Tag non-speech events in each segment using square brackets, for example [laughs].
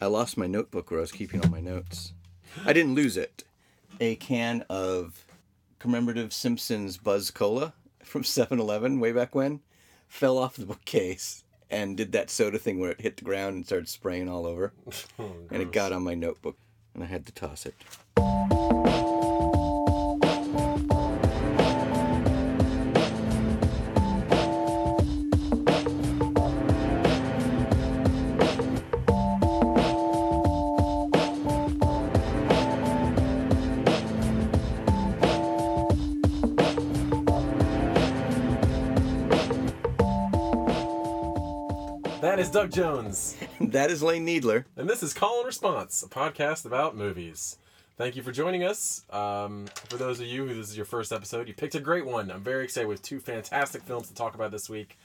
I lost my notebook where I was keeping all my notes. I didn't lose it. A can of commemorative Simpsons Buzz Cola from [laughs] 7-Eleven way back when fell off the bookcase and did that soda thing where it hit the ground and started spraying all over. [laughs] Oh, and it got on my notebook and I had to toss it. Is Doug Jones. [laughs] that is Lane Needler. And this is Call and Response, a podcast about movies. Thank you for joining us. Um, for those of you who this is your first episode, you picked a great one. I'm very excited with two fantastic films to talk about this week.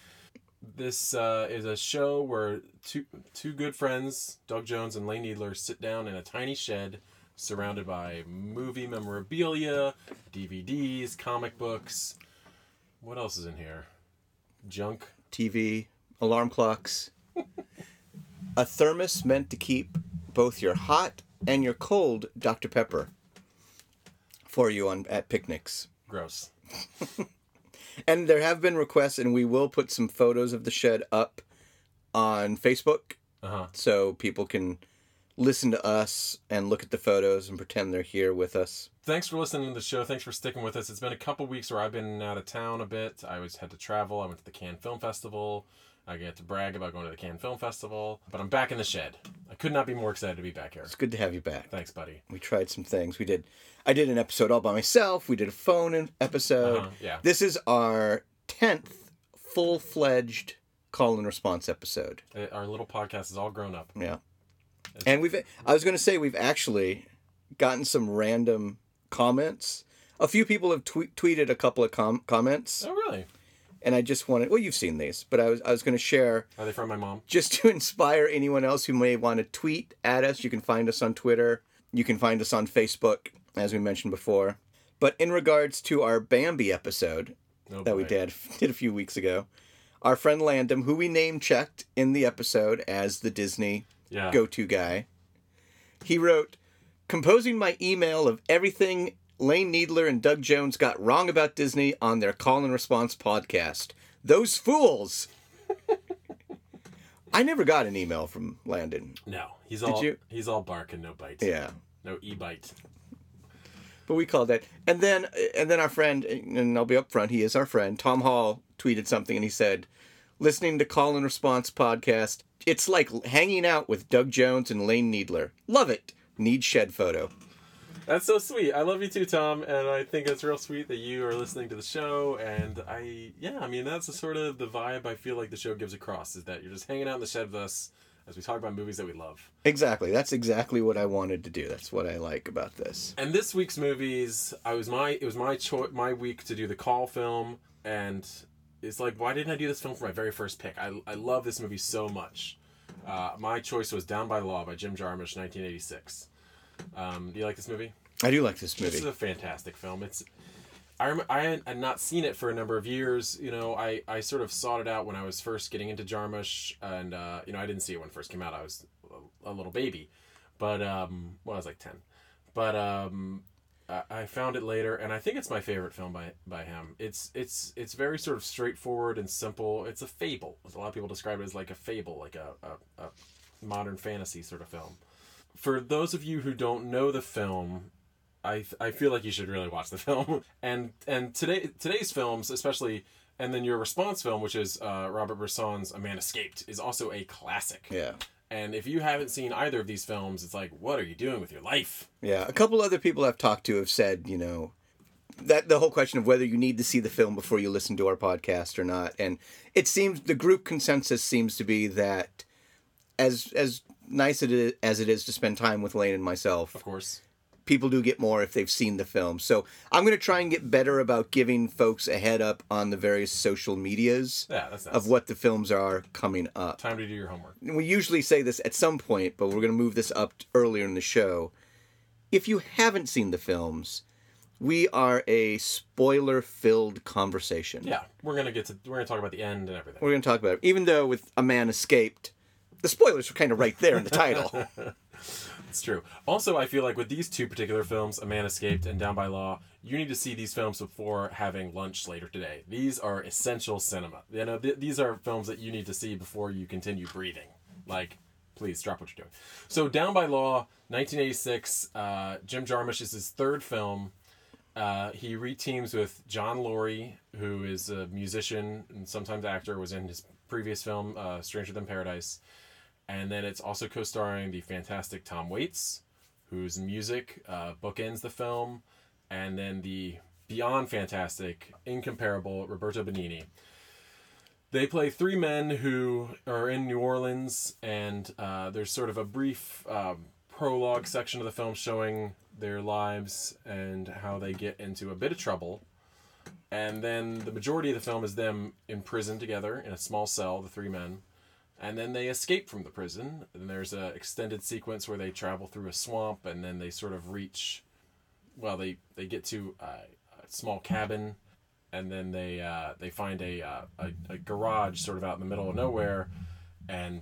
This uh, is a show where two two good friends, Doug Jones and Lane Needler, sit down in a tiny shed surrounded by movie memorabilia, DVDs, comic books. What else is in here? Junk. TV, alarm clocks, a thermos meant to keep both your hot and your cold Dr. Pepper for you on at picnics. Gross. [laughs] And there have been requests, and we will put some photos of the shed up on Facebook Uh huh. so people can listen to us and look at the photos and pretend they're here with us. thanks for listening to the show. Thanks for sticking with us. It's been a couple weeks where I've been out of town a bit. I was had to travel. I went to the Cannes Film Festival. I get to brag about going to the Cannes Film Festival, but I'm back in the shed. I could not be more excited to be back here. It's good to have you back. Thanks, buddy. We tried some things. We did. I did an episode all by myself. We did a phone in episode. Uh-huh, yeah. This is our tenth full fledged call and response episode. Uh, Our little podcast is all grown up. Yeah. And we've. I was going to say we've actually gotten some random comments. A few people have tweet, tweeted a couple of com- comments, Oh, really? And I just wanted. Well, you've seen these, but I was I was going to share Are they from my mom? just to [laughs] inspire anyone else who may want to tweet at us, you can find us on Twitter. You can find us on Facebook, as we mentioned before. But in regards to our Bambi episode No that we did [laughs] did a few weeks ago, our friend Landon, who we name checked in the episode as the Disney Yeah. go to guy, he wrote, composing my email of everything Lane Needler and Doug Jones got wrong about Disney on their call and response podcast. Those fools! [laughs] I never got an email from Landon. No, he's all you? he's all bark and no bite. Yeah. No e bite. But we called that. And then and then our friend and I'll be upfront, he is our friend, Tom Hall tweeted something and he said, listening to call and response podcast, it's like hanging out with Doug Jones and Lane Needler. Love it. Need shed photo. That's so sweet. I love you too, Tom, and I think it's real sweet that you are listening to the show. And I, yeah, I mean that's the sort of the vibe I feel like the show gives across is that you're just hanging out in the shed with us as we talk about movies that we love. Exactly. That's exactly what I wanted to do. That's what I like about this. And this week's movies, I was my it was my choice, my week to do the call film, and it's like why didn't I do this film for my very first pick? I I love this movie so much. Uh, my choice was Down by Law by Jim Jarmusch, 1986. Um, do you like this movie? I do like this movie. This is a fantastic film. It's I rem- I had not seen it for a number of years. You know, I, I sort of sought it out when I was first getting into Jarmusch, and uh, you know, I didn't see it when it first came out. I was a, a little baby, but um, well, I was like ten, but um, I, I found it later, and I think it's my favorite film by by him. It's it's it's very sort of straightforward and simple. It's a fable. A lot of people describe it as like a fable, like a, a, a modern fantasy sort of film. For those of you who don't know the film, I I feel like you should really watch the [laughs] film. And and today today's films, especially, and then your response film, which is uh, Robert Bresson's A Man Escaped, is also a classic. Yeah. And if you haven't seen either of these films, it's like, what are you doing with your life? Yeah. A couple other people I've talked to have said, you know, that the whole question of whether you need to see the film before you listen to our podcast or not. And it seems the group consensus seems to be that as as nice it is, as it is to spend time with Lane and myself, Of course. people do get more if they've seen the film. So I'm going to try and get better about giving folks a head up on the various social medias Yeah, nice. of what the films are coming up. Time to do your homework. We usually say this at some point, but we're going to move this up earlier in the show. If you haven't seen the films, we are a spoiler-filled conversation. Yeah, we're gonna get to we're gonna talk about the end and everything. We're going to talk about it. Even though with A Man Escaped, the spoilers were kind of right there in the title. [laughs] It's true. Also, I feel like with these two particular films, A Man Escaped and Down by Law, you need to see these films before having lunch later today. These are essential cinema. You know, th- these are films that you need to see before you continue breathing. Like, please drop what you're doing. So, Down by Law, 1986. Uh, Jim Jarmusch is his third film. Uh, he reteams with John Lurie, who is a musician and sometimes actor, was in his previous film, uh, Stranger Than Paradise. And then it's also co starring the fantastic Tom Waits, whose music uh, bookends the film, and then the beyond fantastic, incomparable Roberto Benigni. They play three men who are in New Orleans, and uh, there's sort of a brief um, prologue section of the film showing their lives and how they get into a bit of trouble. And then the majority of the film is them in prison together in a small cell, the three men. And then they escape from the prison. And there's a extended sequence where they travel through a swamp and then they sort of reach, well, they, they get to a, a small cabin and then they uh, they find a, uh, a a garage sort of out in the middle of nowhere, and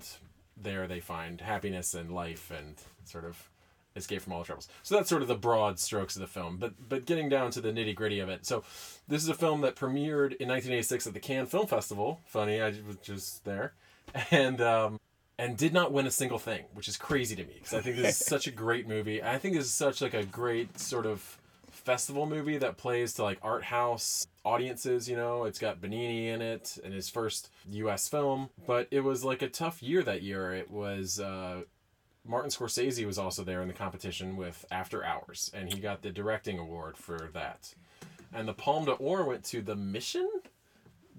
there they find happiness and life and sort of escape from all the troubles. So that's sort of the broad strokes of the film. But but getting down to the nitty gritty of it. So this is a film that premiered in 1986 at the Cannes Film Festival. Funny, I was just there, [laughs] and. Um, and did not win a single thing, which is crazy to me because I think this is [laughs] such a great movie. I think this is such like a great sort of festival movie that plays to like art house audiences you know it's got benigni in it in his first us film but it was like a tough year that year it was uh, martin scorsese was also there in the competition with after hours and he got the directing award for that and the palme d'or went to the mission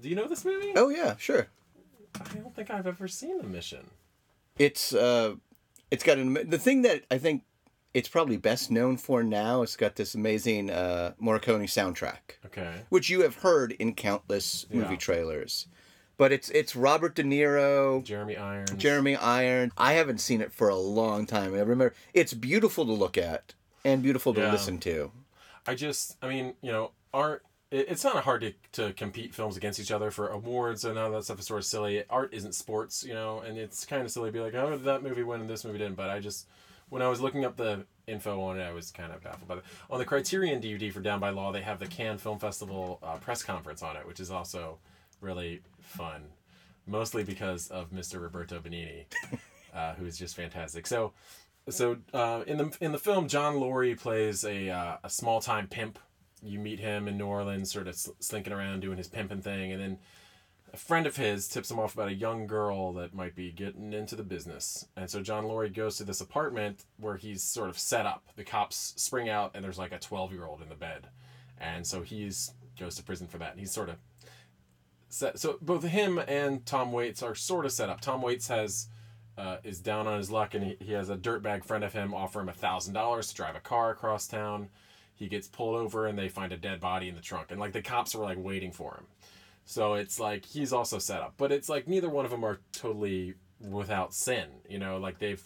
do you know this movie oh yeah, sure. I don't think i've ever seen the mission It's uh, it's got an the thing that I think it's probably best known for now. It's got this amazing uh, Morricone soundtrack, okay which you have heard in countless movie Yeah. trailers. But it's it's Robert De Niro, jeremy irons Jeremy Iron. I haven't seen it for a long time. I remember it's beautiful to look at and beautiful to Yeah. listen to. I just, I mean, you know, art. It- It's not hard to, to compete films against each other for awards and all that stuff is sort of silly. Art isn't sports, you know, and it's kind of silly to be like, oh, that movie win and this movie didn't? But I just, when I was looking up the info on it, I was kind of baffled by it. On the Criterion DVD for Down by Law, they have the Cannes Film Festival uh, press conference on it, which is also really fun, mostly because of Mr. Roberto Benigni, [laughs] uh, who is just fantastic. So, so uh, in the in the film, John Lurie plays a uh, a small time pimp. You meet him in New Orleans, sort of slinking around doing his pimping thing, and then a friend of his tips him off about a young girl that might be getting into the business. And so John Lurie goes to this apartment where he's sort of set up. The cops spring out, and there's like a 12 year old in the bed, and so he's goes to prison for that. And he's sort of set. So both him and Tom Waits are sort of set up. Tom Waits has uh, is down on his luck, and he, he has a dirtbag friend of him offer him a thousand dollars to drive a car across town. He gets pulled over, and they find a dead body in the trunk, and like the cops were like waiting for him. So it's like he's also set up, but it's like neither one of them are totally without sin. You know, like they've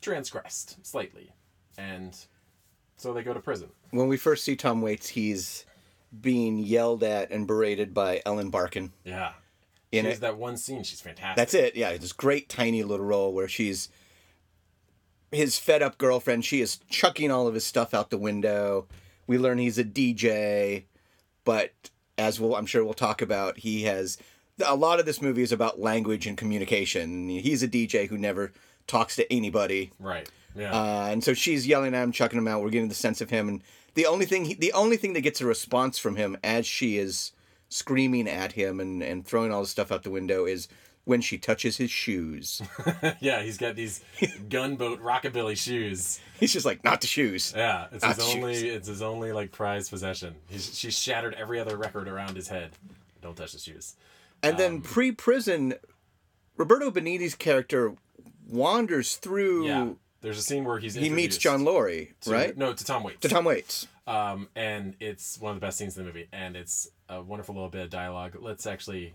transgressed slightly, and so they go to prison. When we first see Tom Waits, he's being yelled at and berated by Ellen Barkin. Yeah, In she's it. that one scene. She's fantastic. That's it. Yeah, this great tiny little role where she's his fed up girlfriend. She is chucking all of his stuff out the window. We learn he's a DJ, but as we'll, I'm sure we'll talk about, he has a lot of this movie is about language and communication. He's a DJ who never talks to anybody. right. Yeah. Uh, and so she's yelling at him, chucking him out. We're getting the sense of him, and the only thing, he, the only thing that gets a response from him as she is screaming at him and, and throwing all the stuff out the window is when she touches his shoes. [laughs] yeah, he's got these gunboat rockabilly shoes. He's just like, not the shoes. Yeah, it's Not his only. shoes. It's his only like prized possession. He's she's shattered every other record around his head. Don't touch the shoes. And Um, then pre-prison, Roberto Benigni's character wanders through. Yeah, there's a scene where he's He meets John Lurie, to- right? No, to Tom Waits. To Tom Waits. Um, and it's one of the best scenes in the movie, and it's a wonderful little bit of dialogue. Let's actually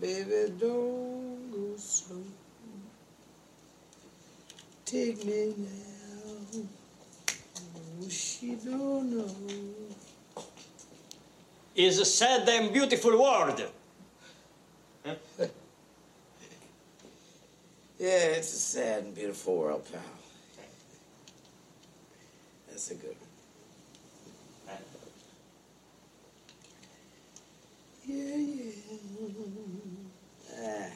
Baby, don't go slow. Take me now. Oh, she don't know. Is a sad and beautiful world. Yeah, it's a sad and beautiful world, pal. That's a good one. Yeah, yeah. Ah.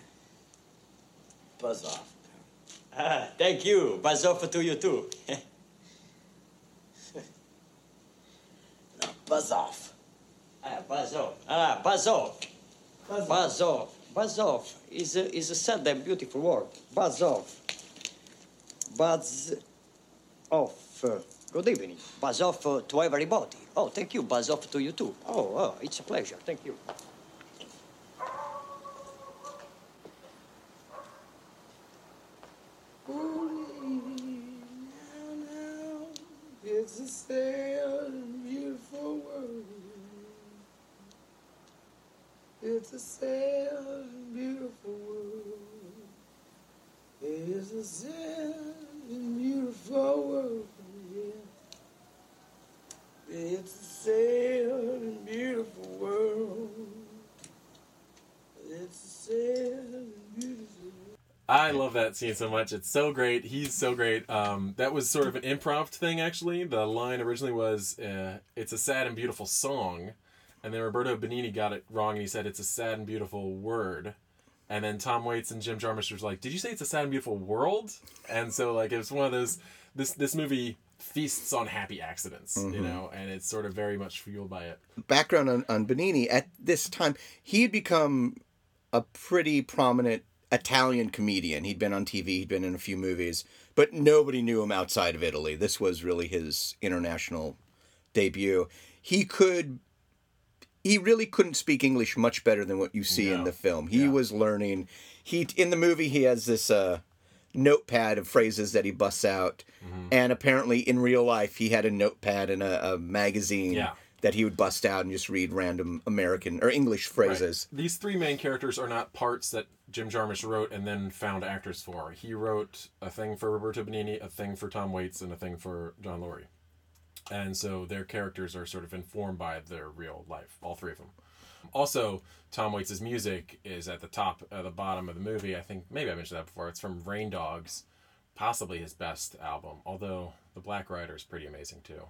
Buzz off, pal. Ah, thank you. Buzz off to you too. No, buzz off. ah, buzz off. Ah, buzz off. Buzz, Buzz off. Buzz off is a, is a sad and beautiful word. Buzz off. Buzz off. Good evening. Buzz off to everybody. Oh, thank you. Buzz off to you too. Oh, oh, it's a pleasure. Thank you. Now, now, it's a sad and beautiful world. It's a sad and beautiful world. It's a sad and beautiful world. Yeah. It's a sad and beautiful world. It's a sad and beautiful I love that scene so much. It's so great. He's so great. Um, that was sort of an improv thing, actually. The line originally was, uh, "It's a sad and beautiful song," and then Roberto Benigni got it wrong, and he said, "It's a sad and beautiful word." And then Tom Waits and Jim Jarmusch was like, "Did you say it's a sad and beautiful world?" And so, like, it was one of those. This this movie feasts on happy accidents, you know, and it's sort of very much fueled by it. background on, on Benigni, at this time, he had become a pretty prominent Italian comedian. He'd been on TV, he'd been in a few movies, but nobody knew him outside of Italy. This was really his international debut. He could. He really couldn't speak English much better than what you see in the film. He Yeah. was learning. He in the movie he has this uh, notepad of phrases that he busts out, Mm-hmm. and apparently in real life he had a notepad and a, a magazine Yeah. That he would bust out and just read random American or English phrases. Right. These three main characters are not parts that Jim Jarmusch wrote and then found actors for. He wrote a thing for Roberto Benigni, a thing for Tom Waits, and a thing for John Lurie. And so their characters are sort of informed by their real life, all three of them. Also, Tom Waits' music is at the top, at the bottom of the movie. I think maybe I mentioned that before. It's from Rain Dogs, possibly his best album. Although the Black Rider is pretty amazing too.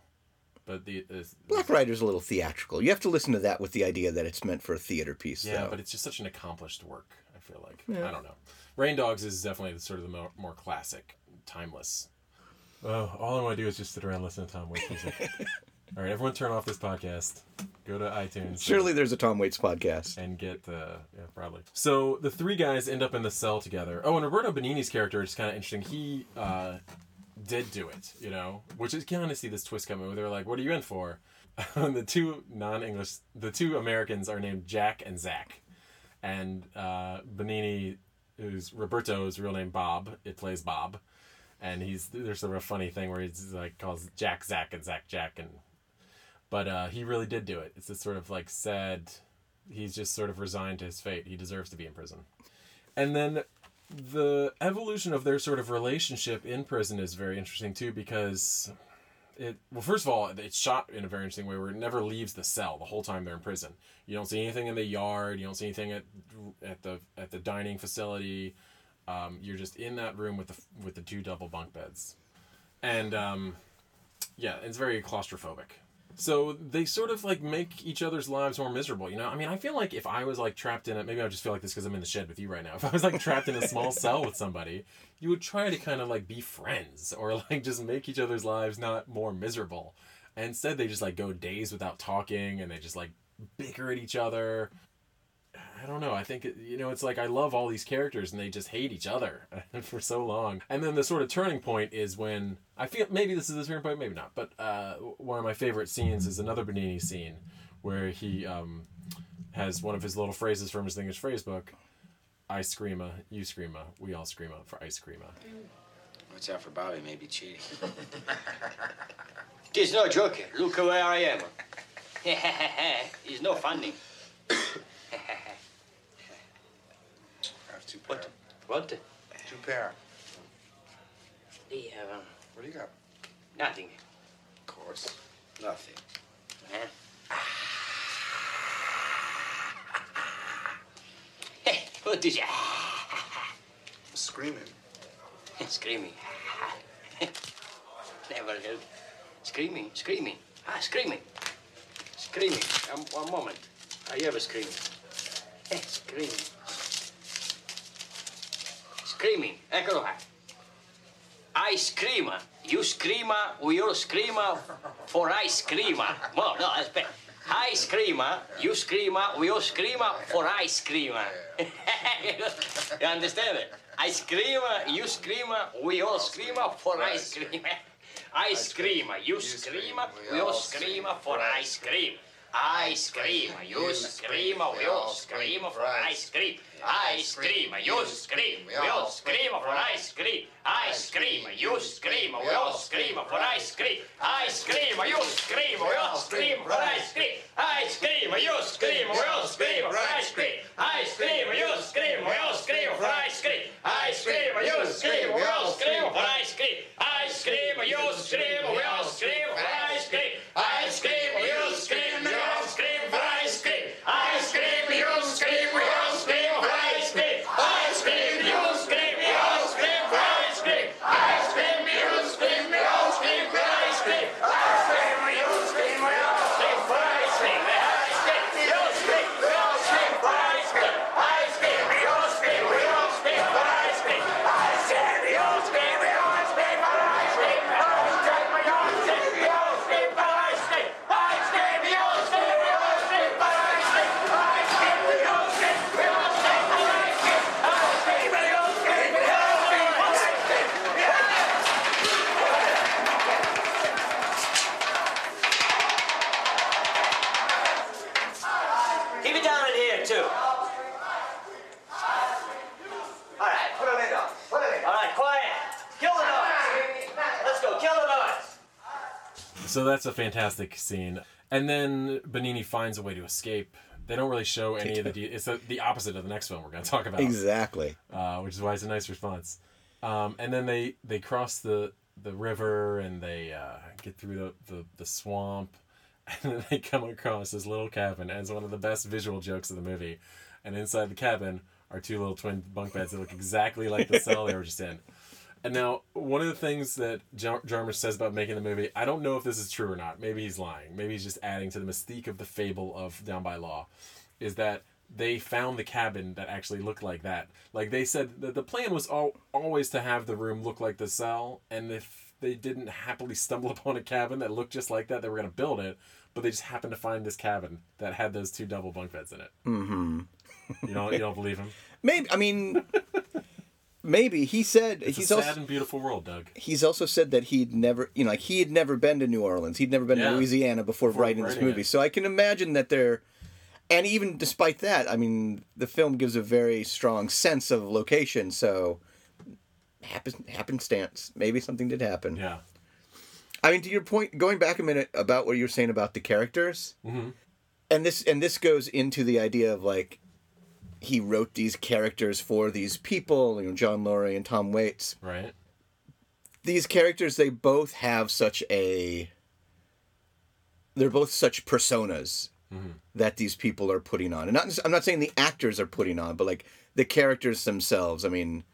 But the is, Black Rider's a little theatrical. You have to listen to that with the idea that it's meant for a theater piece. Yeah, though. but it's just such an accomplished work. I feel like I don't know. Rain Dogs is definitely sort of the more, more classic, timeless. Oh, all I want to do is just sit around and listen to Tom Waits music. [laughs] all right, everyone, turn off this podcast. Go to iTunes. surely there's a Tom Waits podcast. And get uh, yeah, probably. So the three guys end up in the cell together. Oh, and Roberto Benigni's character is kind of interesting. He uh, did do it, you know, which is kind of see this twist coming. Where they're like, "What are you in for?" [laughs] the two non-English, the two Americans are named Jack and Zach, and uh, Benigni, who's Roberto's real name Bob, it plays Bob, and he's there's sort of a funny thing where he's like calls Jack Zach and Zach Jack and, but uh, he really did do it. It's this sort of like sad, he's just sort of resigned to his fate. He deserves to be in prison, and then the evolution of their sort of relationship in prison is very interesting too because it well first of all it's shot in a very interesting way where it never leaves the cell the whole time they're in prison. You don't see anything in the yard. You don't see anything at at the at the dining facility. Um, you're just in that room with the with the two double bunk beds. And um, yeah it's very claustrophobic so they sort of like make each other's lives more miserable you know? I mean i feel like if i was like trapped in it maybe i just feel like this because i'm in the shed with you right now. [laughs] If i was like trapped in a small [laughs] cell with somebody you would try to kind of like be friends or like just make each other's lives not more miserable. And instead they just like go days without talking and they just like bicker at each other don't know. I think you know it's like I love all these characters and they just hate each other [laughs] for so long. And then the sort of turning point is when I feel maybe this is the turning point, maybe not. But uh, one of my favorite scenes is another Benigni scene where he um, has one of his little phrases from his English phrase book. I screama, you screama, we all screama for ice creama. Watch out for Bobby, may be cheating. [laughs] Tis no joke. Look where I am. [laughs] it's no funny. Two pair. What? Two pair. You have um, What do you got? nothing? Of course. Nothing. Huh? [laughs] Hey, what is Screaming. [laughs] Screaming. [laughs] Never heard. Screaming, screaming. Ah, screaming. Screaming. Um, one moment. I hear a screaming. Eh, screaming. Screaming. Eccolo qua. I screamer. You screamer, we all screamer for I screamer. No, no, aspetta. I screamer, you screamer, we all screamer for I screamer. you understand? I screamer, you screamer, we all screamer for I screamer. I screamer, you screamer, we all screamer for I scream. [laughs] [laughs] I scream, you scream, we all scream for ice cream. I scream, you scream, we all scream for ice cream. I scream, you scream, we all scream for ice cream. I scream, you scream, we all scream for ice cream. I scream, you scream, we all scream for ice cream. I scream, you scream, we all scream for ice cream. I scream, you scream, we all scream for ice cream. I scream, you scream that's a fantastic scene. And then Benigni finds a way to escape. They don't really show any of the. [laughs] De- it's the the opposite of the next film we're going to talk about, Exactly. uh, which is why it's a nice response. Um, and then they they cross the the river and they uh, get through the, the the swamp, [laughs] and then they come across this little cabin. And it's one of the best visual jokes of the movie. And inside the cabin are two little twin bunk beds that look exactly like the cell they were just in. [laughs] And now, one of the things that Jar- Jarmusch says about making the movie, I don't know if this is true or not. Maybe he's lying. Maybe he's just adding to the mystique of the fable of Down by Law, is that they found the cabin that actually looked like that. Like they said that the plan was all, always to have the room look like the cell, and if they didn't happily stumble [laughs] upon a cabin that looked just like that, they were going to build it. But they just happened to find this cabin that had those two double bunk beds in it. Mm-hmm. You don't you don't believe him? [laughs] Maybe I mean, maybe he said It's he's a sad also and beautiful world, Doug. he's also said that he'd never you know like he had never been to New Orleans. He'd never been Yeah. to Louisiana before, Before writing this movie. it. So I can imagine that they're and even despite that, I mean, the film gives a very strong sense of location. So happen happenstance, maybe something did happen. Yeah. I mean, to your point, going back a minute about what you were saying about the characters, mm-hmm. and this and this goes into the idea of like he wrote these characters for these people, you know, John Lurie and Tom Waits. Right. These characters, they both have such a. They're both such personas that these people are putting on, and not, I'm not saying the actors are putting on, but like the characters themselves. I mean,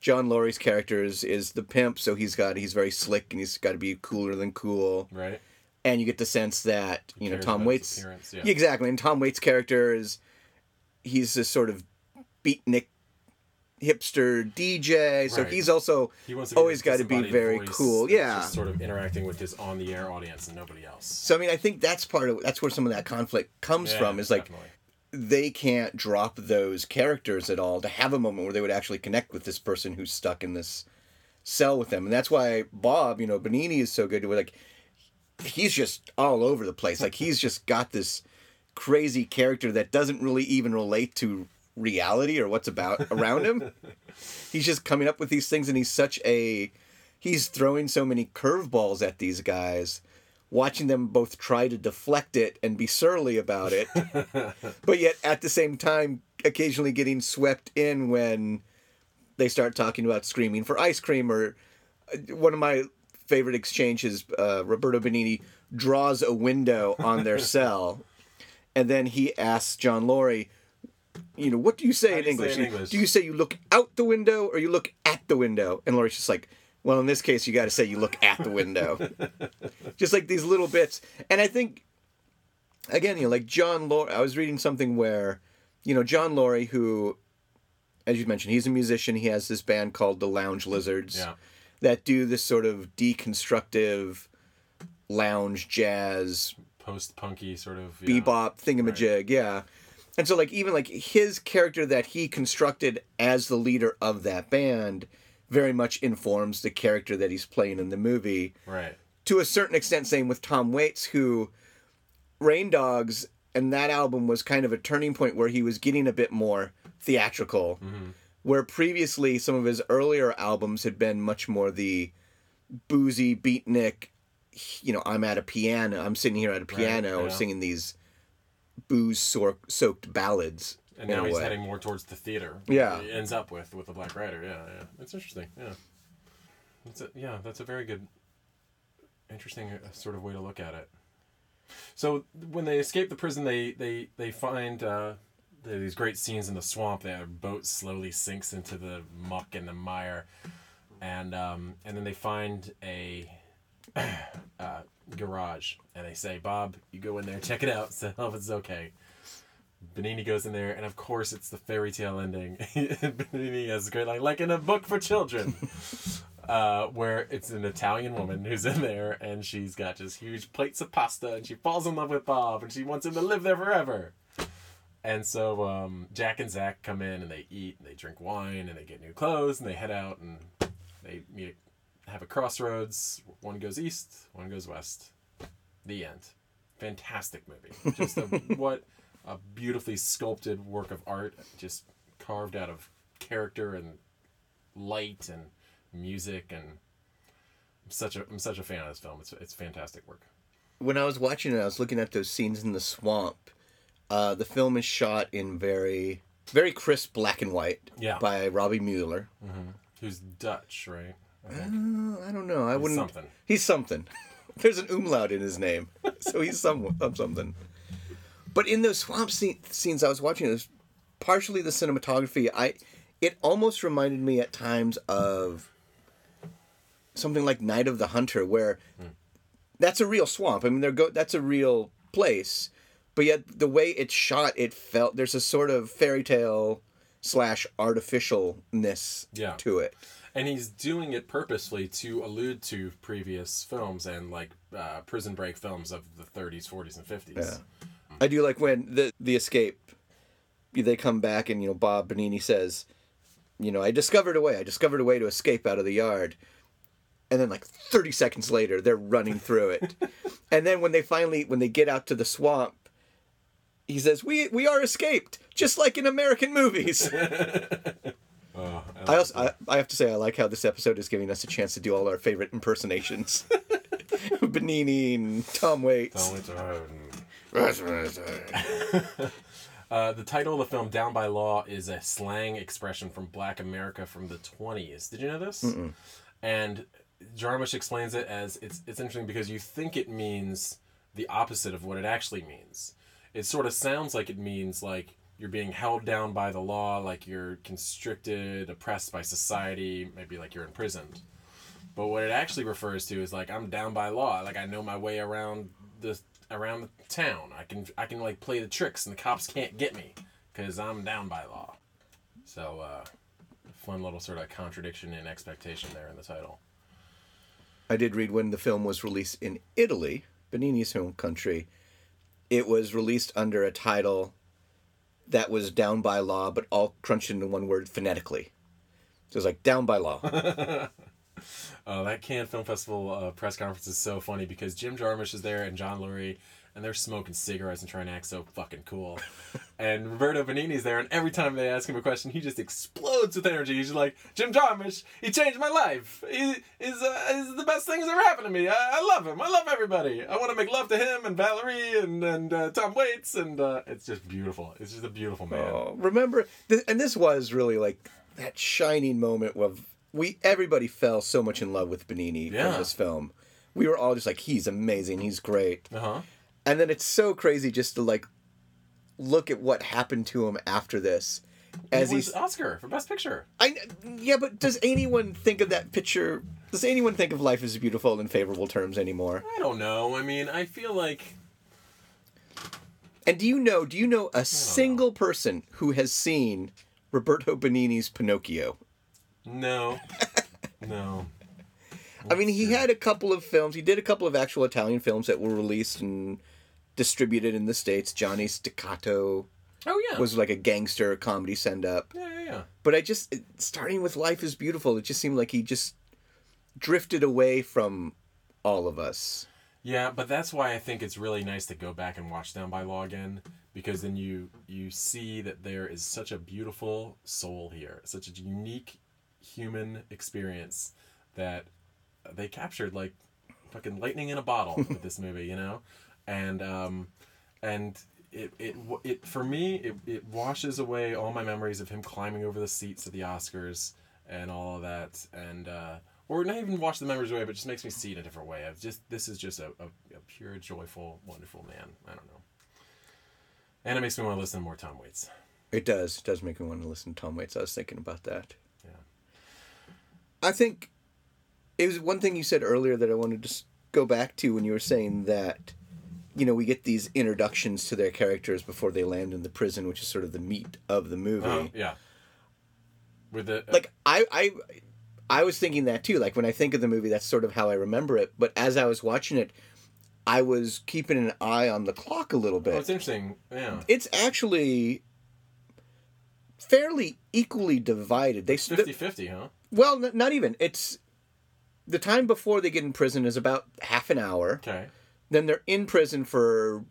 John Lurie's character is, is the pimp, so he's got he's very slick and he's got to be cooler than cool Right. and you get the sense that you know Tom Waits yeah. exactly and Tom Waits character is he's this sort of beatnik hipster DJ so Right. he's also He always got to be very cool yeah Just sort of interacting with his on the air audience and nobody else. so I mean I think that's part of that's where some of that conflict comes Yeah, from is like definitely. they can't drop those characters at all to have a moment where they would actually connect with this person who's stuck in this cell with them and that's why Bob you know Benigni is so good like he's just all over the place like he's just got this crazy character that doesn't really even relate to reality or what's about [laughs] around him. He's just coming up with these things and he's such a he's throwing so many curveballs at these guys watching them both try to deflect it and be surly about it [laughs] but yet at the same time occasionally getting swept in when they start talking about screaming for ice cream or uh, one of my favorite exchanges uh, roberto benigni draws a window on their [laughs] cell and then he asks john lurie you know what do you say, in do you say english? in English? do you say you look out the window or you look at the window and lurie's just like well in this case you got to say you look at the window [laughs] just like these little bits and i think again, you know, like John Lurie. I was reading something where, you know, John Lurie, who, as you mentioned, he's a musician. He has this band called the Lounge Lizards Yeah. that do this sort of deconstructive lounge jazz Post punky sort of yeah. bebop thingamajig, yeah. And so, like, even like his character that he constructed as the leader of that band very much informs the character that he's playing in the movie Right. to a certain extent, same with Tom Waits, who Rain Dogs and that album was kind of a turning point where he was getting a bit more theatrical. Mm-hmm. Where previously some of his earlier albums had been much more the boozy beatnik, you know, I'm at a piano, I'm sitting here at a piano yeah. singing these booze soaked ballads. And now he's heading more towards the theater. Yeah. He ends up with with the Black Rider. Yeah, yeah. It's interesting. Yeah. That's a, yeah, that's a very good, interesting uh, sort of way to look at it. So when they escape the prison, they they they find uh, these great scenes in the swamp. Their boat slowly sinks into the muck and the mire, and um, and then they find a [clears throat] uh, garage, and they say, "Bob, you go in there, check it out, [laughs] so if it's okay." Benigni goes in there, and of course, it's the fairy tale ending. [laughs] Benigni has a great line, like in a book for children, [laughs] uh, where it's an Italian woman who's in there, and she's got just huge plates of pasta, and she falls in love with Bob, and she wants him to live there forever. And so um, Jack and Zach come in, and they eat, and they drink wine, and they get new clothes, and they head out, and they meet, have a crossroads. One goes east, one goes west. The end. Fantastic movie. Just a, [laughs] what a beautifully sculpted work of art, just carved out of character and light and music, and I'm such a I'm such a fan of this film. It's it's fantastic work. when I was watching it, I was looking at those scenes in the swamp. Uh, the film is shot in very, very crisp black and white Yeah. by Robbie Mueller. Who's Dutch, right? I. Uh, I don't know. I wouldn't. something. He's something. [laughs] There's an umlaut in his name, [laughs] so he's some some- something. But in those swamp scene, scenes I was watching, it was partially the cinematography. I, it almost reminded me at times of something like Night of the Hunter, where that's a real swamp. I mean, they're go. That's a real place, but yet the way it's shot, it felt there's a sort of fairy tale slash artificialness Yeah. to it. And he's doing it purposefully to allude to previous films and like uh, prison break films of the 30s, 40s, and 50s. Yeah. I do like when the the escape. They come back and you know Bob Benigni says, you know I discovered a way. I discovered a way to escape out of the yard. And then like 30 seconds later they're running through it. [laughs] and then when they finally when they get out to the swamp he says we we are escaped just like in American movies. [laughs] Oh, I also I, I have to say I like how this episode is giving us a chance to do all our favorite impersonations. [laughs] Benigni and Tom Waits. [laughs] Uh, the title of the film, Down by Law, is a slang expression from Black America from the 20s. Did you know this? And Jarmusch explains it as it's, it's interesting because you think it means the opposite of what it actually means. It sort of sounds like it means like you're being held down by the law, like you're constricted, oppressed by society, maybe like you're imprisoned. But what it actually refers to is like I'm down by law, like I know my way around the around the town. I can I can like play the tricks and the cops can't get me cuz I'm down by law. So uh fun little sort of contradiction and expectation there in the title. I did read when the film was released in Italy, Benigni's home country, it was released under a title that was down by law, but all crunched into one word phonetically. So it was like down by law. [laughs] Uh, that Cannes Film Festival uh, press conference is so funny because Jim Jarmusch is there and John Lurie and they're smoking cigarettes and trying to act so fucking cool. [laughs] and Roberto Benigni's there, and every time they ask him a question, he just explodes with energy. He's like, Jim Jarmusch, he changed my life. He is uh, is the best thing that's ever happened to me. I, I love him. I love everybody. I want to make love to him and Valerie and and uh, Tom Waits, and uh, it's just beautiful. It's just a beautiful man. Oh, remember, th- and this was really like that shining moment of we everybody fell so much in love with Benigni Yeah. from this film. We were all just like, he's amazing, he's great, Uh huh. And then it's so crazy just to like look at what happened to him after this. As he he's, Oscar for Best Picture. I yeah, but does anyone think of that picture? Does anyone think of life as beautiful in favorable terms anymore? I don't know. I mean, I feel like And do you know? Do you know a single person who has seen Roberto Benigni's Pinocchio? no, [laughs] no. I mean, he had a couple of films. He did a couple of actual Italian films that were released and distributed in the states. Johnny Staccato Oh yeah. was like a gangster comedy send up. yeah, yeah, yeah. But I just starting with Life is Beautiful, it just seemed like he just drifted away from all of us. Yeah, but that's why I think it's really nice to go back and watch Down by Law again because then you you see that there is such a beautiful soul here, such a unique human experience that they captured like fucking lightning in a bottle with this movie, you know, and um, and it it it for me it, it washes away all my memories of him climbing over the seats at the Oscars and all of that and. uh or not even wash the memories away, but just makes me see it a different way. Of just this is just a, a, a pure, joyful, wonderful man. I don't know, and it makes me want to listen to more Tom Waits. It does. It does make me want to listen to Tom Waits. I was thinking about that. Yeah. I think it was one thing you said earlier that I wanted to go back to when you were saying that, you know, we get these introductions to their characters before they land in the prison, which is sort of the meat of the movie. Uh, yeah. With the Like I, I, I was thinking that too. Like when I think of the movie, that's sort of how I remember it. But as I was watching it, I was keeping an eye on the clock a little bit. oh, it's interesting. Yeah. it's actually fairly equally divided. They st- 50-50, huh? well, n- not even. It's the time before they get in prison is about half an hour. Okay. Then they're in prison for,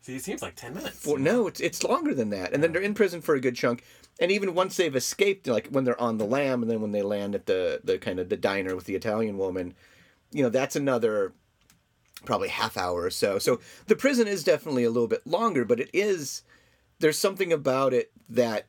See, it seems like ten minutes. for no, it's it's longer than that. And then they're in prison for a good chunk. And even once they've escaped, like when they're on the lam, and then when they land at the the kind of the diner with the Italian woman, you know, that's another probably half hour or so. So the prison is definitely a little bit longer, but it is there's something about it that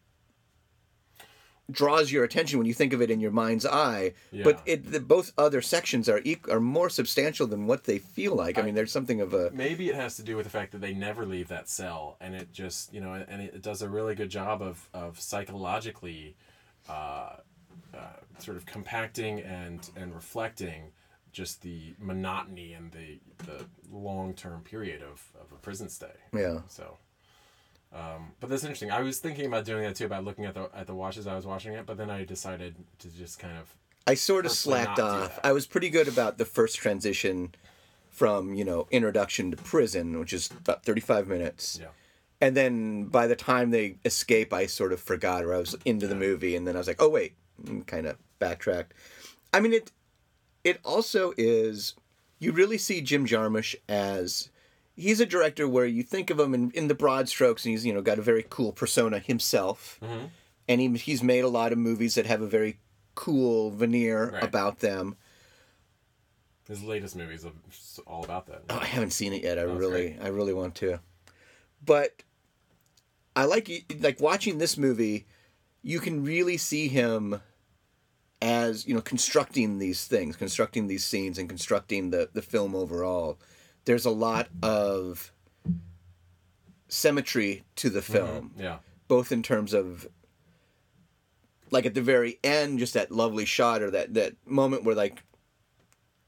draws your attention when you think of it in your mind's eye. But it the, both other sections are are more substantial than what they feel like. I mean, there's something of a Maybe it has to do with the fact that they never leave that cell, and it just you know, and it does a really good job of of psychologically, uh, uh, sort of compacting and and reflecting just the monotony and the the long term period of of a prison stay. yeah. So, um, but that's interesting. I was thinking about doing that too, about looking at the at the watches I was watching it, but then I decided to just kind of I sort of slacked off. I was pretty good about the first transition from, you know, introduction to prison, which is about 35 minutes. yeah. And then by the time they escape, I sort of forgot or I was into the movie and then I was like, "Oh wait," kind of backtracked. I mean it it also is you really see Jim Jarmusch as he's a director where you think of him in, in the broad strokes and he's, you know, got a very cool persona himself. Mm-hmm. And he, he's made a lot of movies that have a very cool veneer Right. about them. His latest movies are all about that. Oh, I haven't seen it yet. I oh, Sounds really, great. I really want to. But I like like watching this movie. You can really see him as you know constructing these things, constructing these scenes, and constructing the the film overall. There's a lot of symmetry to the mm-hmm. film, Yeah. both in terms of like at the very end, just that lovely shot or that that moment where like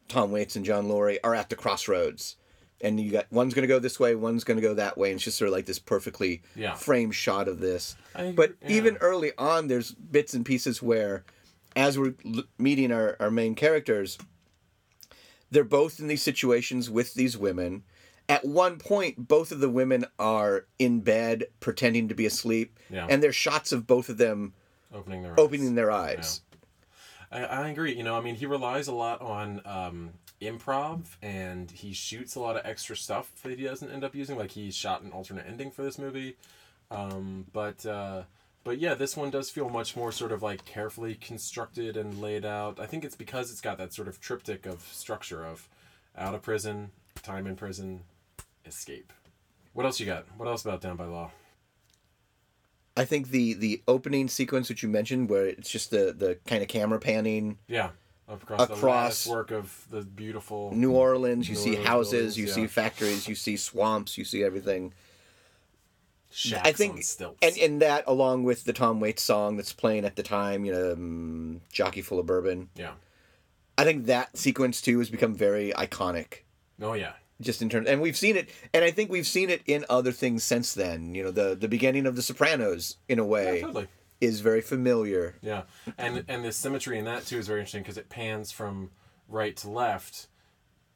Tom Waits and John Lurie are at the crossroads. And you got one's gonna go this way, one's gonna go that way, and it's just sort of like this perfectly Yeah. framed shot of this. I but agree, even early on, there's bits and pieces where, as we're meeting our, our main characters, they're both in these situations with these women. At one point, both of the women are in bed pretending to be asleep, Yeah. and there's shots of both of them Opening their eyes. opening their eyes. I, I agree. You know, I mean, he relies a lot on um, improv, and he shoots a lot of extra stuff that he doesn't end up using. Like he shot an alternate ending for this movie, um, but uh, but yeah, this one does feel much more sort of like carefully constructed and laid out. I think it's because it's got that sort of triptych of structure of out of prison, time in prison, escape. What else you got? What else about Down by Law? I think the the opening sequence which you mentioned, where it's just the the kind of camera panning Yeah, across, the Across- lattice work of the beautiful New Orleans, you New see Orleans houses, buildings, you yeah. see factories, you see swamps, you see everything. Shacks I think, and and that along with the Tom Waits song that's playing at the time, you know, um, "Jockey Full of Bourbon." yeah. I think that sequence too has become very iconic, Oh yeah. just in terms, and we've seen it, and I think we've seen it in other things since then. You know, the the beginning of The Sopranos, in a way, Yeah, totally. is very familiar. Yeah, and and the symmetry in that too is very interesting because it pans from right to left,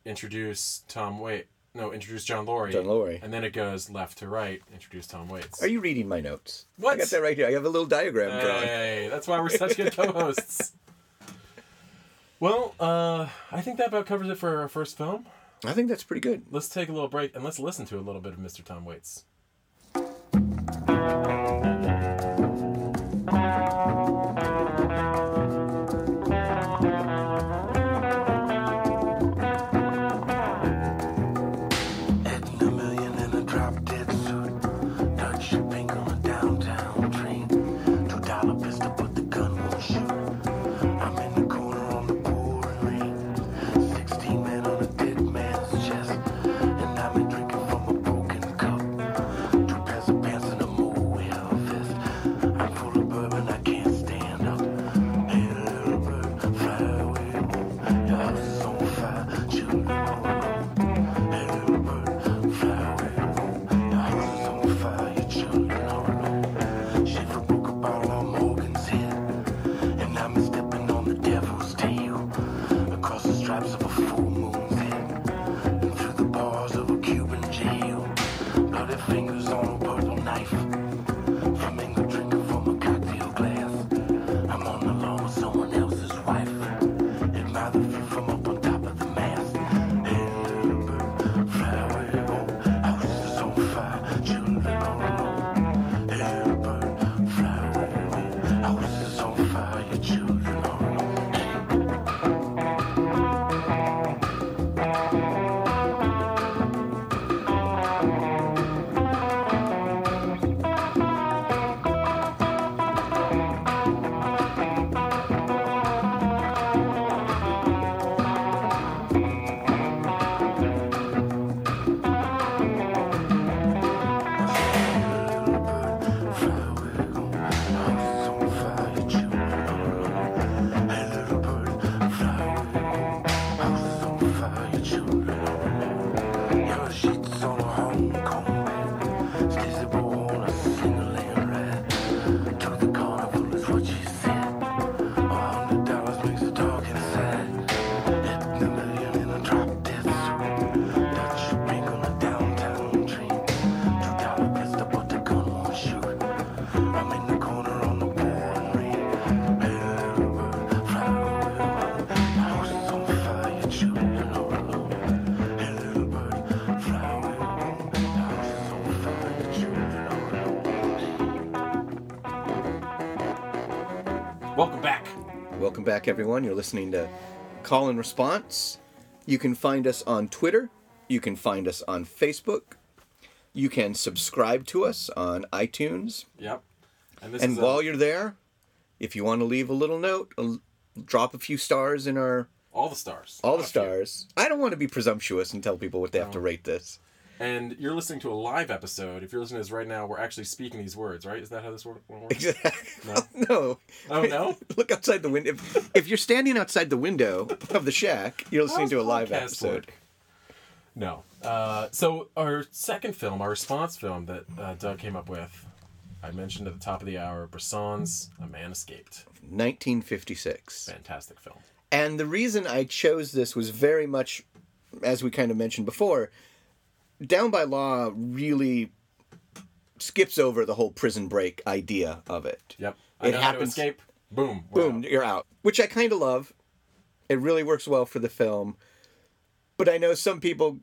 introduce Tom Waits. No, introduce John Lurie. John Lurie. And then it goes left to right, introduce Tom Waits. Are you reading my notes? What? I got that right here. I have a little diagram drawn. Hey, that's why we're such good [laughs] co-hosts. Well, uh, I think that about covers it for our first film. I think that's pretty good. Let's take a little break and let's listen to a little bit of Mr. Tom Waits. Welcome back. Welcome back, everyone. You're listening to Call and Response. You can find us on Twitter. You can find us on Facebook. You can subscribe to us on iTunes. Yep. And this And is a- while you're there, if you want to leave a little note, a- drop a few stars in our all the stars. all the few. stars. I don't want to be presumptuous and tell people what they have to rate this. And you're listening to a live episode. If you're listening to this right now, we're actually speaking these words, right? Is that how this works? Exactly. No. [laughs] Oh, no? [laughs] Look outside the window. If, if you're standing outside the window of the shack, you're listening to a live episode. work? No. Uh, so our second film, our response film that uh, Doug came up with, I mentioned at the top of the hour, Bresson's A Man Escaped. 1956. Fantastic film. And the reason I chose this was very much, as we kind of mentioned before, Down by Law really skips over the whole prison break idea of it. Yep. I It happens- escape. Boom. boom, out. you're out. Which I kind of love. It really works well for the film. But I know some people,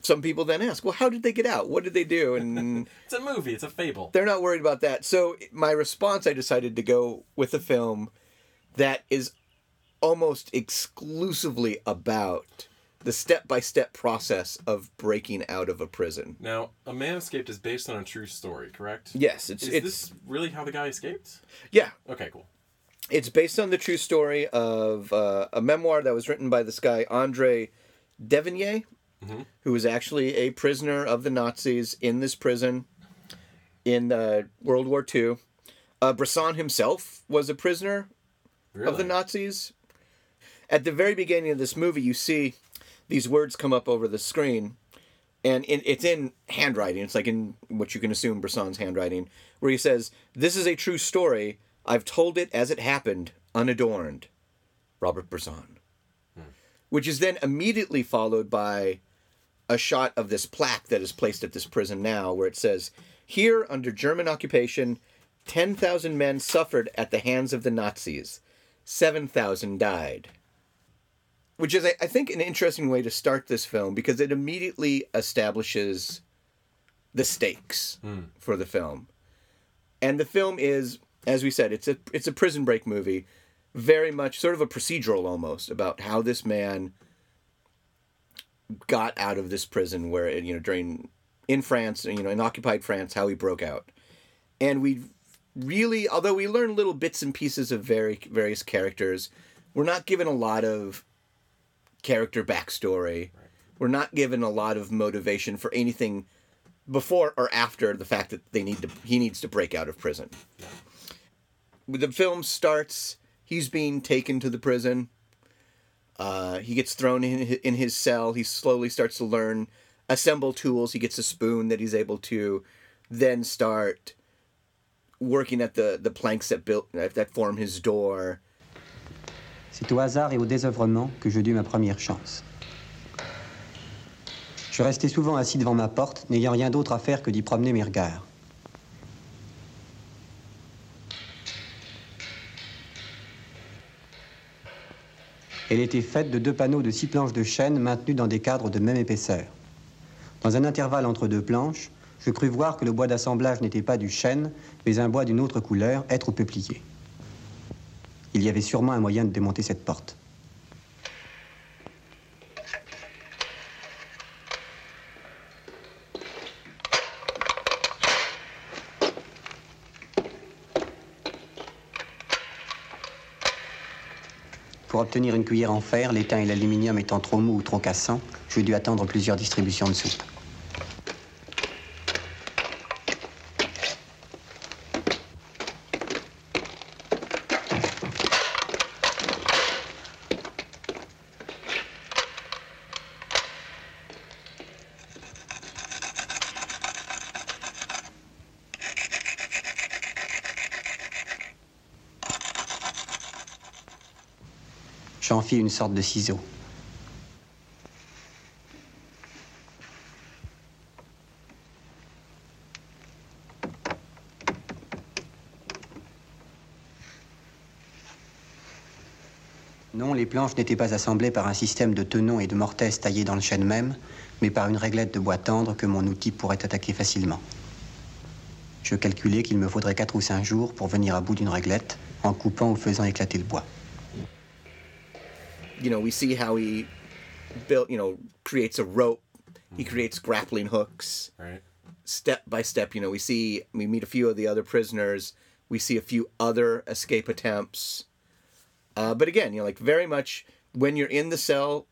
some people then ask, well, how did they get out? What did they do? [laughs] And It's a movie. It's a fable. they're not worried about that. So my response, I decided to go with a film that is almost exclusively about the step-by-step process of breaking out of a prison. Now, A Man Escaped is based on a true story, correct? Yes, it's Is it's this really how the guy escaped? yeah, Okay, cool. it's based on the true story of uh, a memoir that was written by this guy Andre Devigny, who was actually a prisoner of the Nazis in this prison in uh, World War II. Uh, Bresson himself was a prisoner Really? of the Nazis. At the very beginning of this movie, you see these words come up over the screen, and in, it's in handwriting. It's like in what you can assume Bresson's handwriting, where he says, "This is a true story. I've told it as it happened, unadorned." Robert Bresson, hmm. which is then immediately followed by a shot of this plaque that is placed at this prison now, where it says, "Here, under German occupation, ten thousand men suffered at the hands of the Nazis." 7,000 died. Which is, I think, an interesting way to start this film because it immediately establishes the stakes hmm. for the film. And the film is, as we said, it's a it's a prison break movie, very much sort of a procedural almost about how this man got out of this prison where you know during in France, you know, in occupied France, how he broke out. And we really, although we learn little bits and pieces of very various characters, we're not given a lot of character backstory. We're not given a lot of motivation for anything before or after the fact that they need to he needs to break out of prison. The film starts. He's being taken to the prison. Uh, he gets thrown in in his cell. He slowly starts to learn assemble tools. He gets a spoon that he's able to then start working at the the planks that built that form his door. C'est au hasard et au désœuvrement que je dus ma première chance. Je restais souvent assis devant ma porte, n'ayant rien d'autre à faire que d'y promener mes regards. Elle était faite de deux panneaux de six planches de chêne maintenus dans des cadres de même épaisseur. Dans un intervalle entre deux planches, je crus voir que le bois d'assemblage n'était pas du chêne, mais un bois d'une autre couleur, être au peuplier. Il y avait sûrement un moyen de démonter cette porte. Pour obtenir une cuillère en fer, l'étain et l'aluminium étant trop mous ou trop cassants, je dus attendre plusieurs distributions de soupe. J'en fis une sorte de ciseau. Non, les planches n'étaient pas assemblées par un système de tenons et de mortaises taillés dans le chêne même, mais par une réglette de bois tendre que mon outil pourrait attaquer facilement. Je calculais qu'il me faudrait quatre ou cinq jours pour venir à bout d'une réglette en coupant ou faisant éclater le bois. You know, we see how he built, you know, creates a rope. He creates grappling hooks. Right. step by step, you know, we see we meet a few of the other prisoners. We see a few other escape attempts. Uh, but again, you know, like very much when you're in the cell,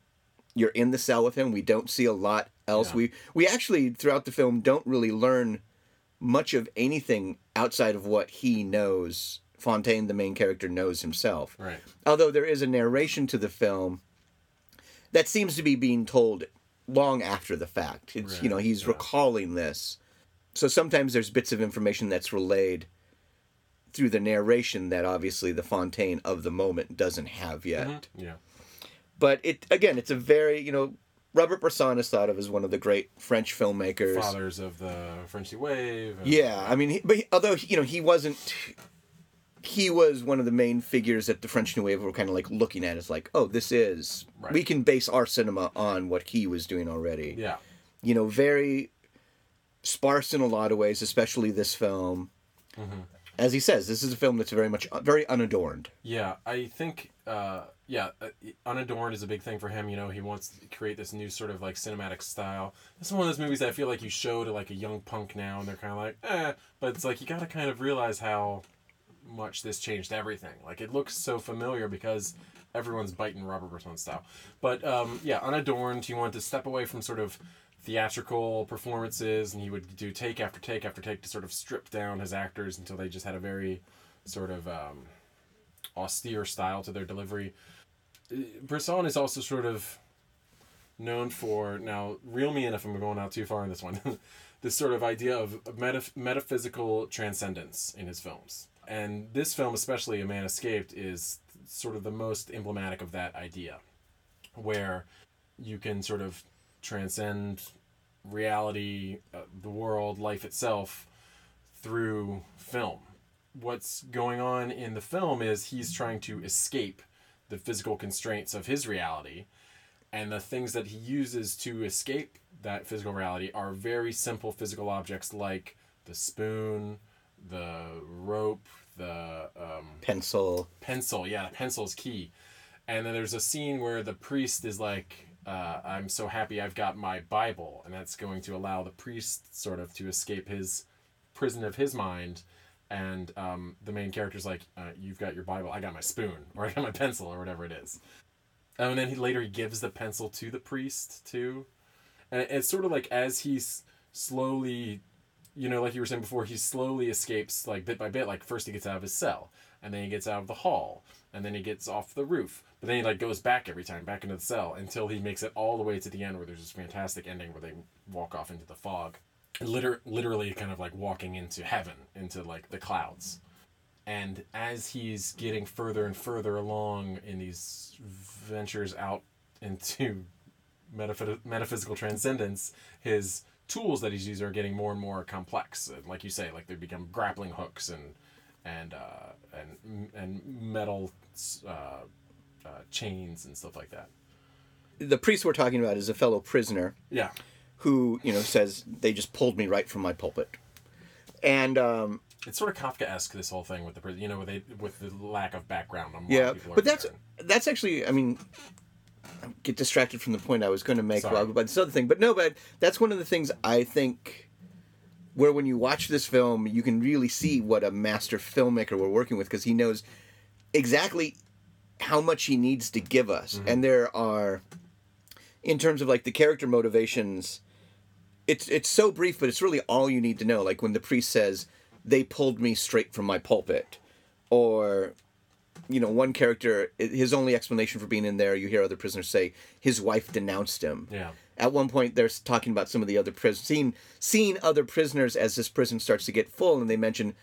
you're in the cell with him. We don't see a lot else. Yeah. We we actually throughout the film don't really learn much of anything outside of what he knows. Fontaine, the main character, knows himself. Right. Although there is a narration to the film that seems to be being told long after the fact. It's you know he's yeah. recalling this. So sometimes there's bits of information that's relayed through the narration that obviously the Fontaine of the moment doesn't have yet. Mm-hmm. Yeah. But it again, it's a very you know Robert Bresson is thought of as one of the great French filmmakers. Fathers of the French Wave. and- Yeah, I mean, he, but he, although you know he wasn't, he was one of the main figures that the French New Wave were kind of like looking at as like, oh, this is Right. we can base our cinema on what he was doing already. Yeah. You know, very sparse in a lot of ways, especially this film. Mm-hmm. As he says, this is a film that's very much very unadorned. Yeah, I think, uh, yeah, uh, unadorned is a big thing for him. You know, he wants to create this new sort of like cinematic style. This is one of those movies that I feel like you show to like a young punk now, and they're kind of like, eh. But it's like you got to kind of realize how much this changed everything. Like it looks so familiar because everyone's biting Robert Bresson style. But um, yeah, unadorned. He wanted to step away from sort of theatrical performances, and he would do take after take after take to sort of strip down his actors until they just had a very sort of um, austere style to their delivery. Uh, Bresson is also sort of known for now. Reel me in if I'm going out too far in this one. [laughs] this sort of idea of metaph- metaphysical transcendence in his films, and this film, especially *A Man Escaped*, is sort of the most emblematic of that idea, where you can sort of transcend reality, uh, the world, life itself through film. What's going on in the film is he's trying to escape the physical constraints of his reality, and the things that he uses to escape that physical reality are very simple physical objects like the spoon, the rope, the um, Pencil. pencil. Yeah, pencil's key. And then there's a scene where the priest is like, uh, "I'm so happy I've got my Bible," and that's going to allow the priest sort of to escape his prison of his mind. And um, the main character's like, uh, "You've got your Bible. I got my spoon, [laughs] or I got my pencil, or whatever it is." Oh, and then he later he gives the pencil to the priest too, and it's sort of like as he's slowly you know, like you were saying before, he slowly escapes like bit by bit. Like first he gets out of his cell, and then he gets out of the hall, and then he gets off the roof. But then he like goes back every time, back into the cell until he makes it all the way to the end, where there's this fantastic ending where they walk off into the fog, liter- literally kind of like walking into heaven, into like the clouds. And as he's getting further and further along in these ventures out into metaphy- metaphysical transcendence, his tools that he's using are getting more and more complex. And like you say, like they become grappling hooks and and uh, and and metal uh, uh, chains and stuff like that. The priest we're talking about is a fellow prisoner Yeah, who, you know, says they just pulled me right from my pulpit. And um, it's sort of Kafkaesque this whole thing with the prison, you know, with they with the lack of background. On what yeah, people are but that's that's actually, I mean, I get distracted from the point I was going to make Sorry. by this other thing. But no, but that's one of the things I think where when you watch this film, you can really see what a master filmmaker we're working with because he knows exactly how much he needs to give us. Mm-hmm. And there are, in terms of like the character motivations, it's it's so brief, but it's really all you need to know. Like when the priest says, "They pulled me straight from my pulpit," or you know, one character, his only explanation for being in there, you hear other prisoners say, his wife denounced him. Yeah. At one point, they're talking about some of the other prisoners, seeing, seeing other prisoners as this prison starts to get full, and they mention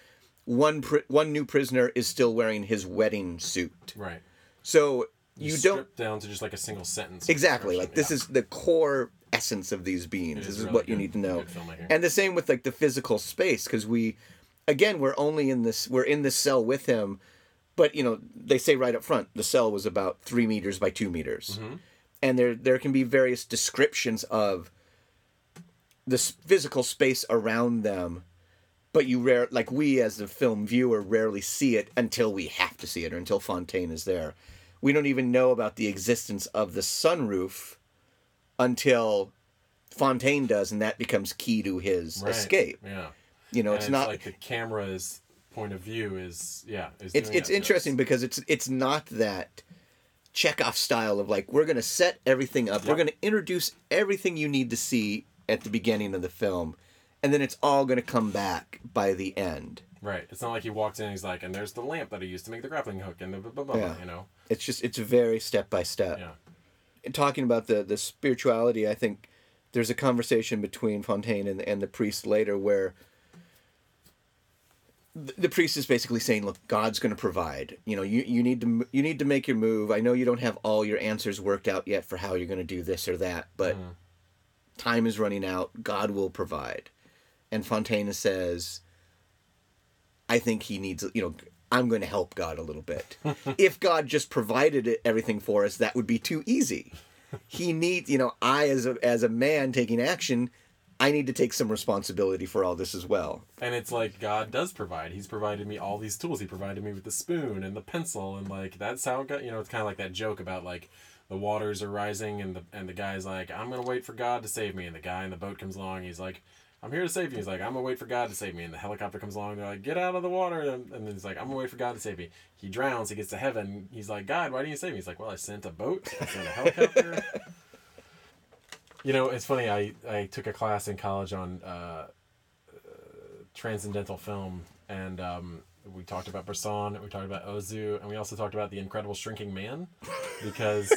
one pri- one new prisoner is still wearing his wedding suit. right. So you don't down to just like a single sentence. exactly like this description, is the core essence of these beings. It This is is really what you need to know. And the same with like the physical space because we, again, we're only in this we're in this cell with him, but you know they say right up front the cell was about three meters by two meters, Mm-hmm. and there there can be various descriptions of the physical space around them. But you rare like we as the film viewer rarely see it until we have to see it or until Fontaine is there. We don't even know about the existence of the sunroof until Fontaine does, and that becomes key to his Right. escape. Yeah. You know, And it's, not. like the camera's point of view is yeah. Is it's it's interesting us. because it's it's not that Chekhov style of like we're gonna set everything up. We're gonna introduce everything you need to see at the beginning of the film, and then it's all gonna come back by the end. Right. It's not like he walks in and he's like, and there's the lamp that I used to make the grappling hook and the blah, blah, blah, Yeah. you know? It's just it's very step by step. Yeah. And talking about the the spirituality, I think there's a conversation between Fontaine and and the priest later where the, priest is basically saying, "Look, God's going to provide. You know, you you need to you need to make your move. I know you don't have all your answers worked out yet for how you're going to do this or that, but mm. time is running out. God will provide." And Fontaine says, "I think he needs. You know, I'm going to help God a little bit. [laughs] if God just provided it, everything for us, that would be too easy. He needs, you know, I as a as a man taking action, I need to take some responsibility for all this as well. And it's like God does provide. He's provided me all these tools. He provided me with the spoon and the pencil and like that's how God, you know, it's kind of like that joke about like the waters are rising and the and the guy's like, "I'm going to wait for God to save me." And the guy in the boat comes along. He's like, "I'm here to save you." He's like, "I'm going to wait for God to save me." And the helicopter comes along. They're like, "Get out of the water." And, and then he's like, "I'm going to wait for God to save me." He drowns. He gets to heaven. He's like, "God, why didn't you save me?" He's like, "Well, I sent a boat. I sent a helicopter." [laughs] you know, it's funny. I I took a class in college on uh, uh, transcendental film, and um, we talked about Bresson, we talked about Ozu, and we also talked about the Incredible Shrinking Man, because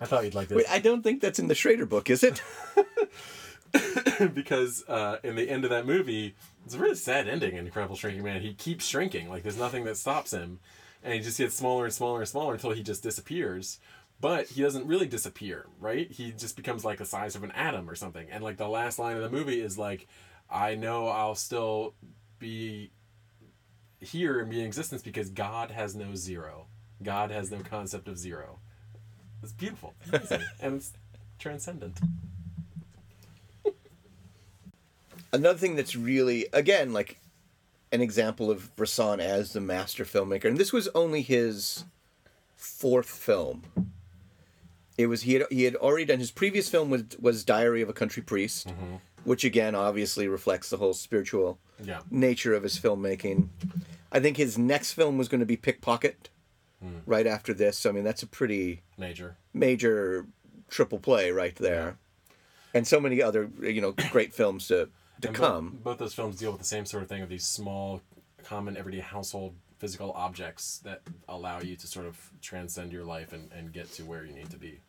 I thought you'd like this. Wait, I don't think that's in the Schrader book, is it? [laughs] [laughs] because uh, in the end of that movie, it's a really sad ending. In Incredible Shrinking Man, he keeps shrinking. Like there's nothing that stops him, and he just gets smaller and smaller and smaller until he just disappears. But he doesn't really disappear, right? He just becomes like the size of an atom or something. And like the last line of the movie is like, "I know I'll still be here and be in existence because God has no zero. God has no concept of zero." It's beautiful, amazing, [laughs] and it's transcendent. Another thing that's really, again, like an example of Bresson as the master filmmaker, and this was only his fourth film. It was he had he had already done his previous film was was Diary of a Country Priest, mm-hmm. which again obviously reflects the whole spiritual Yeah. nature of his filmmaking. I think his next film was going to be Pickpocket, mm. right after this. So I mean that's a pretty Major. major triple play right there, and so many other you know great films to to And come. Both, both those films deal with the same sort of thing of these small, common, everyday household physical objects that allow you to sort of transcend your life and, and get to where you need to be.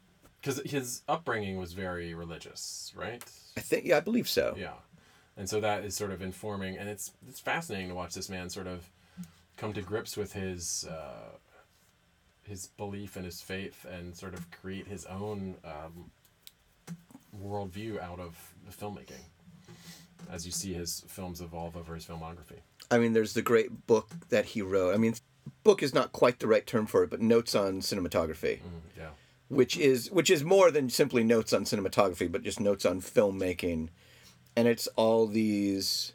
Because his upbringing was very religious, right? I think yeah, I believe so. Yeah. And so that is sort of informing, and it's it's fascinating to watch this man sort of come to grips with his uh, his belief and his faith, and sort of create his own um, worldview out of the filmmaking. As you see his films evolve over his filmography. I mean, there's the great book that he wrote. I mean, book is not quite the right term for it, but notes on cinematography, Yeah. Which is which is more than simply notes on cinematography, but just notes on filmmaking, and it's all these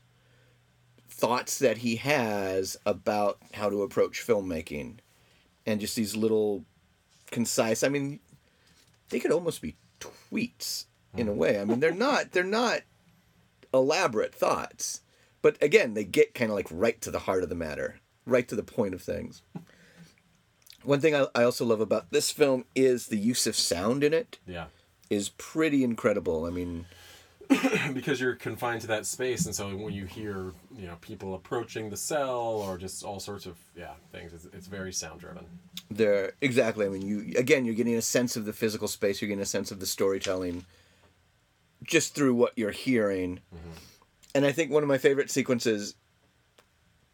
thoughts that he has about how to approach filmmaking, and just these little concise. I mean, they could almost be tweets in a hmm. way. I mean, they're not they're not elaborate thoughts, but again, they get kind of like right to the heart of the matter, right to the point of things. One thing I, I also love about this film is the use of sound in it Yeah. is pretty incredible. I mean, [coughs] because you're confined to that space, and so when you hear, you know, people approaching the cell or just all sorts of yeah things, it's, it's very sound driven. There, exactly. I mean, you again, you're getting a sense of the physical space. You're getting a sense of the storytelling, just through what you're hearing. Mm-hmm. And I think one of my favorite sequences,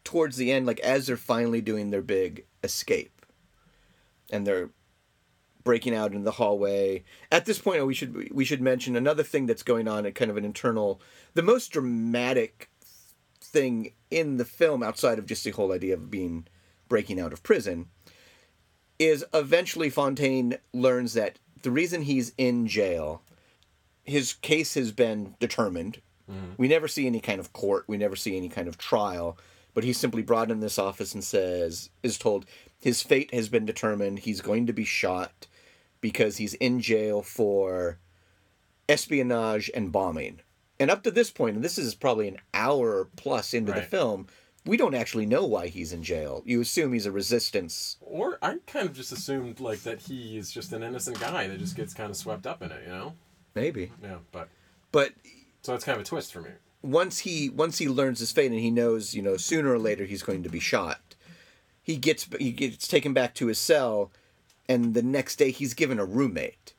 towards the end, like as they're finally doing their big escape, and they're breaking out in the hallway. At this point, we should we should mention another thing that's going on, at kind of an internal, the most dramatic thing in the film, outside of just the whole idea of being breaking out of prison, is eventually Fontaine learns that the reason he's in jail, his case has been determined. Mm-hmm. We never see any kind of court. We never see any kind of trial. But he's simply brought in this office and says, is told his fate has been determined. He's going to be shot because he's in jail for espionage and bombing. And up to this point, and this is probably an hour plus into the film, we don't actually know why he's in jail. You assume he's a resistance. Or I kind of just assumed like that he is just an innocent guy that just gets kind of swept up in it, you know? Maybe. Yeah, but But so it's kind of a twist for me. once he once he learns his fate and he knows, you know, sooner or later he's going to be shot, he gets he gets taken back to his cell, and the next day he's given a roommate,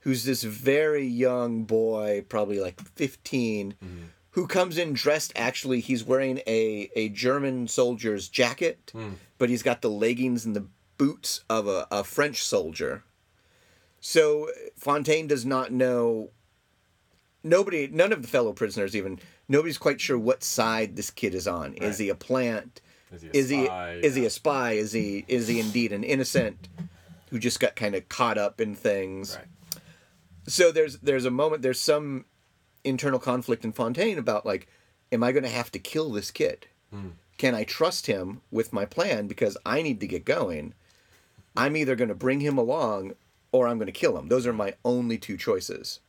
who's this very young boy, probably like 15 mm-hmm. who comes in dressed. Actually, he's wearing a a German soldier's jacket, mm. but he's got the leggings and the boots of a, a French soldier. So Fontaine does not know nobody none of the fellow prisoners even nobody's quite sure what side this kid is on is he a plant Is he a is he is he a spy? Is he is he indeed an innocent who just got kind of caught up in things? Right. So there's there's a moment there's some internal conflict in Fontaine about like, am I going to have to kill this kid? Hmm. Can I trust him with my plan because I need to get going? I'm either going to bring him along or I'm going to kill him. Those are my only two choices.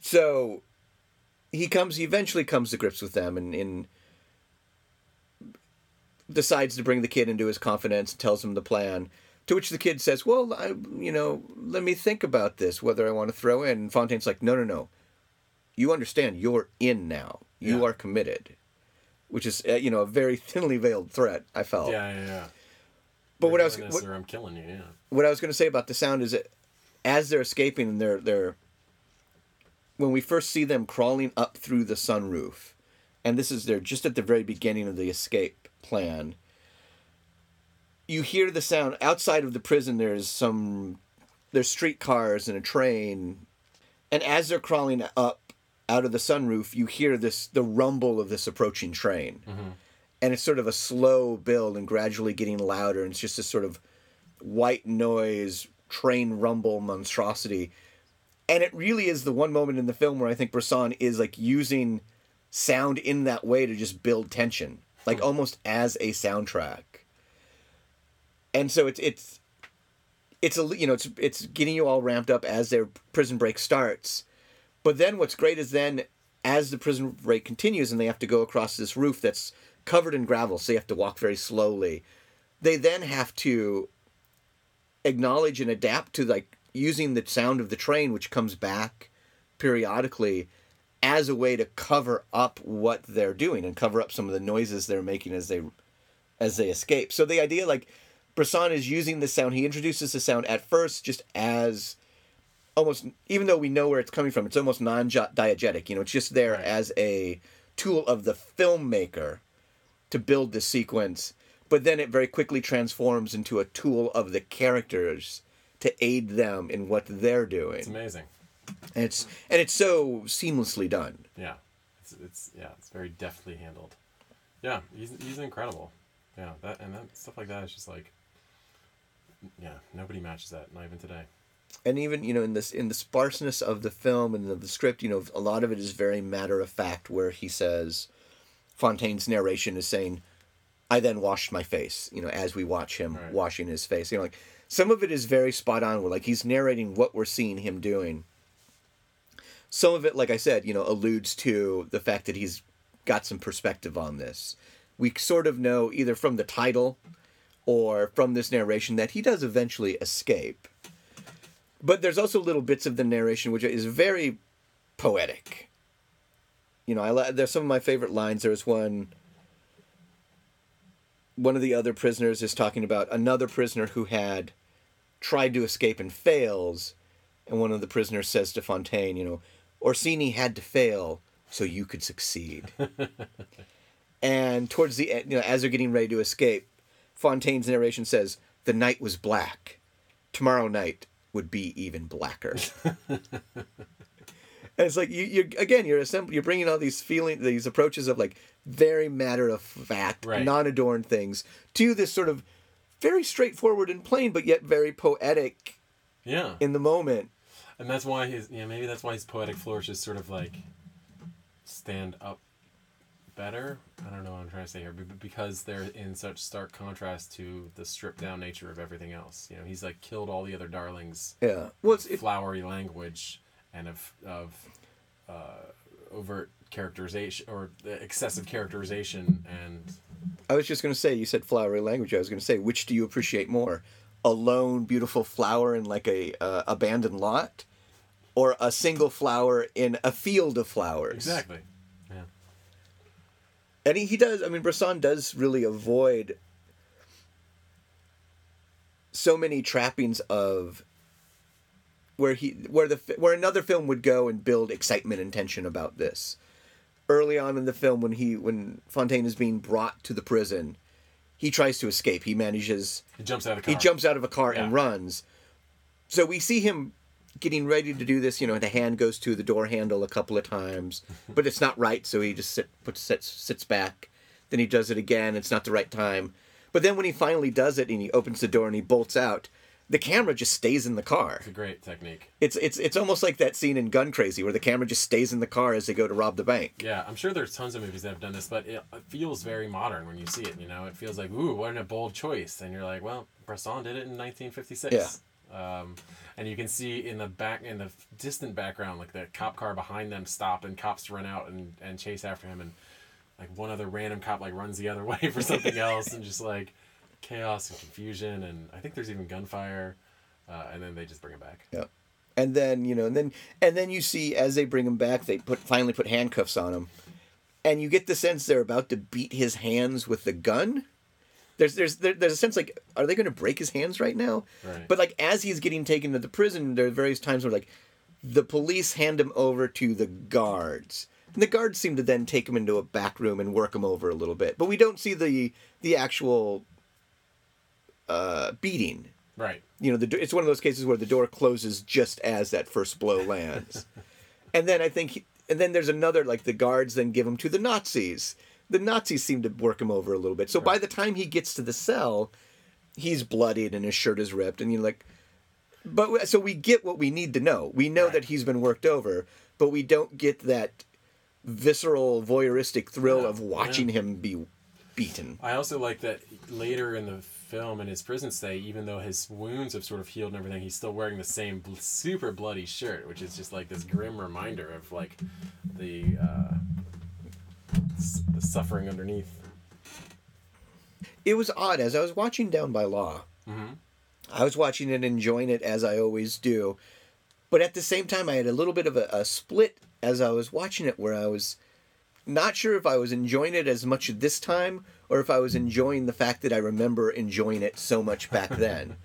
So he comes he eventually comes to grips with them and, and decides to bring the kid into his confidence and tells him the plan to which the kid says well I, you know let me think about this whether i want to throw in and fontaine's like no no no you understand you're in now you Yeah. are committed which is uh, you know a very [laughs] thinly veiled threat i felt Yeah, yeah, yeah. but what i was what, I'm killing you. Yeah. what I was going to say about the sound is that as they're escaping and they're they're when we first see them crawling up through the sunroof, and this is they're just at the very beginning of the escape plan. You hear the sound outside of the prison. There's some there's streetcars and a train, and as they're crawling up out of the sunroof, you hear this the rumble of this approaching train, mm-hmm. and it's sort of a slow build and gradually getting louder. And it's just this sort of white noise train rumble monstrosity and it really is the one moment in the film where i think bresson is like using sound in that way to just build tension like hmm. almost as a soundtrack. And so it's it's it's a you know it's it's getting you all ramped up as their prison break starts. But then what's great is then as the prison break continues and they have to go across this roof that's covered in gravel so they have to walk very slowly they then have to acknowledge and adapt to like using the sound of the train which comes back periodically as a way to cover up what they're doing and cover up some of the noises they're making as they as they escape so the idea like Bresson is using the sound he introduces the sound at first just as almost even though we know where it's coming from it's almost non-diegetic you know it's just there Right. as a tool of the filmmaker to build the sequence, but then it very quickly transforms into a tool of the characters to aid them in what they're doing. It's amazing. And it's and it's so seamlessly done. Yeah, it's, it's yeah, it's very deftly handled. Yeah, he's he's incredible. Yeah, that and that stuff like that is just like, yeah, nobody matches that, not even today. And even you know in this in the sparseness of the film and of the script, you know a lot of it is very matter of fact, where he says, Fontaine's narration is saying, "I then washed my face," you know, as we watch him Right. washing his face. You know, like some of it is very spot on. Where like he's narrating what we're seeing him doing. Some of it, like I said, you know, alludes to the fact that he's got some perspective on this. We sort of know either from the title or from this narration that he does eventually escape. But there's also little bits of the narration which is very poetic. You know, I there's some of my favorite lines. There's one. One of the other prisoners is talking about another prisoner who had tried to escape and fails, and one of the prisoners says to Fontaine, you know, Orsini had to fail so you could succeed. [laughs] and towards the end, you know, as they're getting ready to escape, Fontaine's narration says, "The night was black. Tomorrow night would be even blacker." [laughs] And it's like you, you again, you're assemb- you're bringing all these feeling, these approaches of like very matter of fact, Right. non-adorned things to this sort of very straightforward and plain, but yet very poetic Yeah, in the moment. And that's why his yeah maybe that's why his poetic flourishes sort of like stand up better. I don't know what I'm trying to say here, but but because they're in such stark contrast to the stripped down nature of everything else. You know, he's like killed all the other darlings. Yeah. Well, it's, it, flowery language and of of uh, overt characterization or excessive characterization and I was just going to say, you said flowery language. I was going to say, which do you appreciate more? A lone, beautiful flower in like a uh, abandoned lot, or a single flower in a field of flowers? exactly yeah And he, he does. I mean, Bresson does really avoid so many trappings of where he where the where another film would go and build excitement and tension about this. Early on in the film, when he when Fontaine is being brought to the prison, he tries to escape. He manages. he jumps out of the car He jumps out of a car and runs. So we see him getting ready to do this. You know, the hand goes to the door handle a couple of times, [laughs] but it's not right. So he just sit, puts sits, sits back, Then he does it again. It's not the right time. But then when he finally does it and he opens the door and he bolts out, the camera just stays in the car. It's a great technique. It's it's it's almost like that scene in Gun Crazy where the camera just stays in the car as they go to rob the bank. Yeah, I'm sure there's tons of movies that have done this, but it, it feels very modern when you see it. You know, it feels like, ooh, what a bold choice. And you're like, well, Bresson did it in 1956. Yeah. Um, and you can see in the back, in the distant background, like the cop car behind them stop, and cops run out and, and chase after him, and like one other random cop like runs the other [laughs] way for something else, and just like chaos and confusion, and I think there's even gunfire, uh, and then they just bring him back. Yeah, and then you know, and then and then you see as they bring him back, they put finally put handcuffs on him, and you get the sense they're about to beat his hands with the gun. There's there's there, there's a sense like are they going to break his hands right now? Right. But like as he's getting taken to the prison, there are various times where like the police hand him over to the guards. And the guards seem to then take him into a back room and work him over a little bit. But we don't see the the actual uh, beating. Right. You know, the, it's one of those cases where the door closes just as that first blow lands. [laughs] and then I think, he, and then there's another, like the guards then give him to the Nazis. The Nazis seem to work him over a little bit. So by the time he gets to the cell, he's bloodied and his shirt is ripped. And you're like, but so we get what we need to know. We know Right. that he's been worked over, but we don't get that visceral, voyeuristic thrill of watching him be beaten. I also like that later in the film, in his prison stay, even though his wounds have sort of healed and everything, he's still wearing the same bl- super bloody shirt, which is just like this grim reminder of like the uh, s- the suffering underneath. it was odd as I was watching Down by Law. I was watching it, enjoying it as I always do, but at the same time, I had a little bit of a, a split as I was watching it, where I was not sure if I was enjoying it as much this time or if I was enjoying the fact that I remember enjoying it so much back [laughs] then.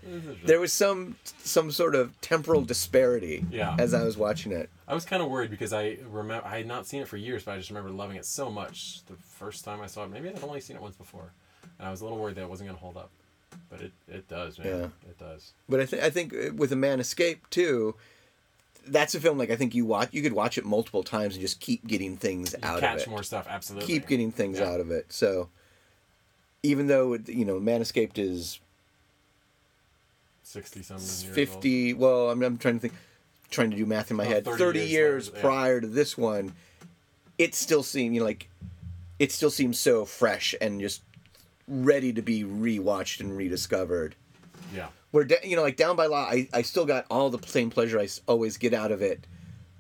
there was some some sort of temporal disparity Yeah. as I was watching it. I was kind of worried because I remember I had not seen it for years, but I just remember loving it so much the first time I saw it. Maybe I'd only seen it once before, and I was a little worried that it wasn't going to hold up, but it it does, man. Yeah. It does. But I think I think uh, with a Man Escape too, that's a film like I think you watch you could watch it multiple times and just keep getting things You out of it. catch more stuff, absolutely. keep getting things Yeah. out of it. So even though it, you know Man Escaped is sixty something years fifty, well, I'm, I'm trying to think, trying to do math in my Oh, head. 30 Thirty years years, later, yeah. prior to this one, it still seemed you know like it still seems so fresh and just ready to be rewatched and rediscovered. Yeah. Where you know like Down by Law, I I still got all the same pleasure I always get out of it,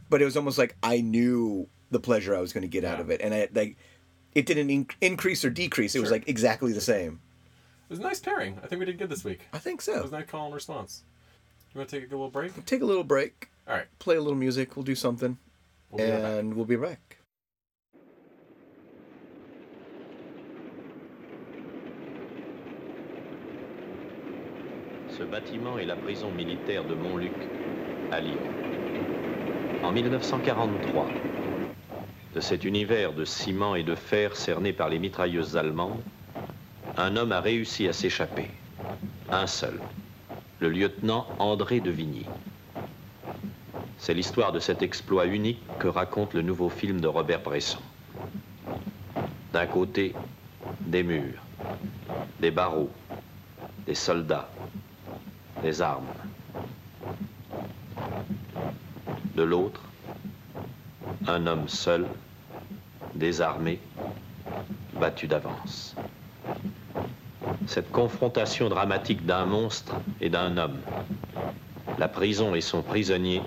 but it was almost like I knew the pleasure I was going to get out of it, and I like. It didn't in- increase or decrease. It was like exactly the same. It was a nice pairing. I think we did good this week. I think so. It was a nice call and response. You want to take a little break? Take a little break, All right. play a little music. We'll do something, We'll be right and we'll be back. Ce bâtiment est la prison militaire de Montluc, à Lyon. En 1943, de cet univers de ciment et de fer cerné par les mitrailleuses allemandes, un homme a réussi à s'échapper. Un seul, le lieutenant André de Vigny. C'est l'histoire de cet exploit unique que raconte le nouveau film de Robert Bresson. D'un côté, des murs, des barreaux, des soldats, des armes. De l'autre, un homme seul, désarmé, battu d'avance. Cette confrontation dramatique d'un monstre et d'un homme, la prison et son prisonnier,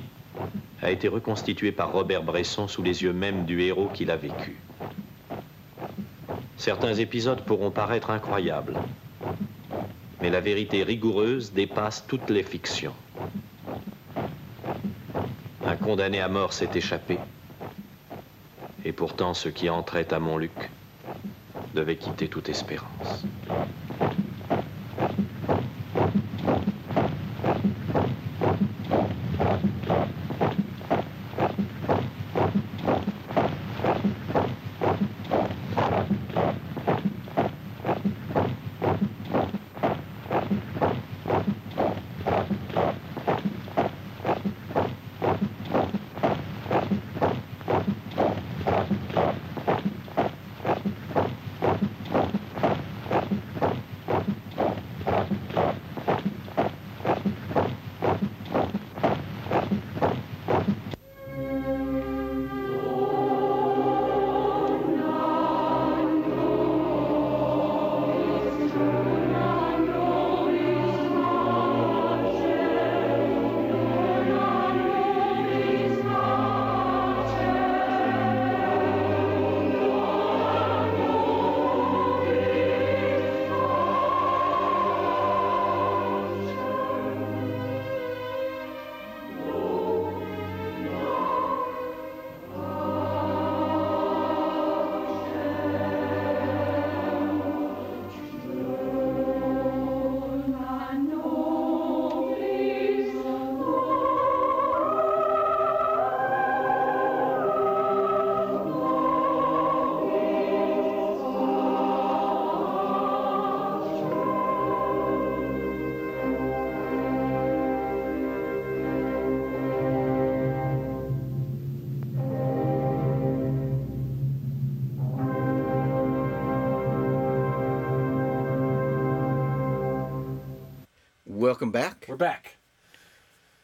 a été reconstituée par Robert Bresson sous les yeux même du héros qui l'a vécu. Certains épisodes pourront paraître incroyables, mais la vérité rigoureuse dépasse toutes les fictions. Un condamné à mort s'est échappé, et pourtant ceux qui entraient à Montluc devaient quitter toute espérance.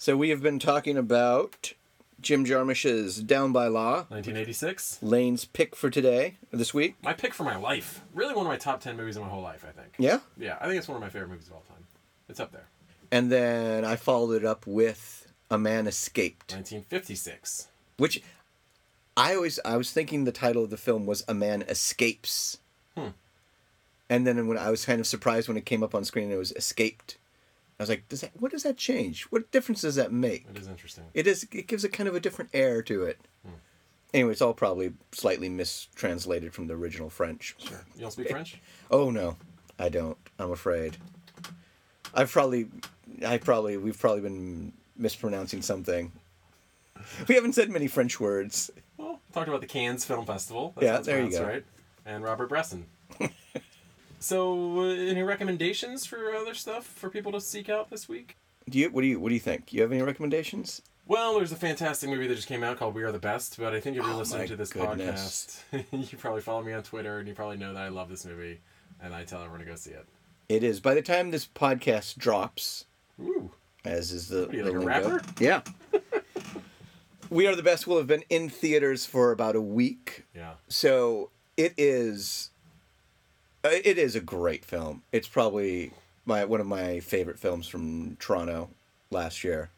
So we have been talking about Jim Jarmusch's Down by Law, 1986. Lane's pick for today, this week. My pick for my life. Really one of my top 10 movies of my whole life, I think. Yeah. Yeah, I think it's one of my favorite movies of all time. It's up there. And then I followed it up with A Man Escaped, 1956. which I always I was thinking the title of the film was A Man Escapes. Hmm. And then when I was kind of surprised when it came up on screen and it was Escaped. I was like, does that what does that change? What difference does that make? It is interesting. It is it gives a kind of a different air to it. Hmm. Anyway, it's all probably slightly mistranslated from the original French. Sure. You don't speak French? Eh, oh no, I don't. I'm afraid. I've probably, I probably, we've probably been mispronouncing something. We haven't said many French words. Well, talked about the Cannes Film Festival. Yeah, there you go. Right? And Robert Bresson. [laughs] so, uh, any recommendations for other stuff for people to seek out this week? Do you? What do you? What do you think? Do You have any recommendations? Well, there's a fantastic movie that just came out called We Are the Best, but I think if you're Oh, listening to this goodness. podcast, [laughs] you probably follow me on Twitter and you probably know that I love this movie and I tell everyone to go see it. It is. By the time this podcast drops, Ooh. as is the, What are you, the like a rapper? Yeah. [laughs] we are the best. Will have been in theaters for about a week. Yeah. So it is. Uh, It is a great film. It's probably my one of my favorite films from Toronto last year.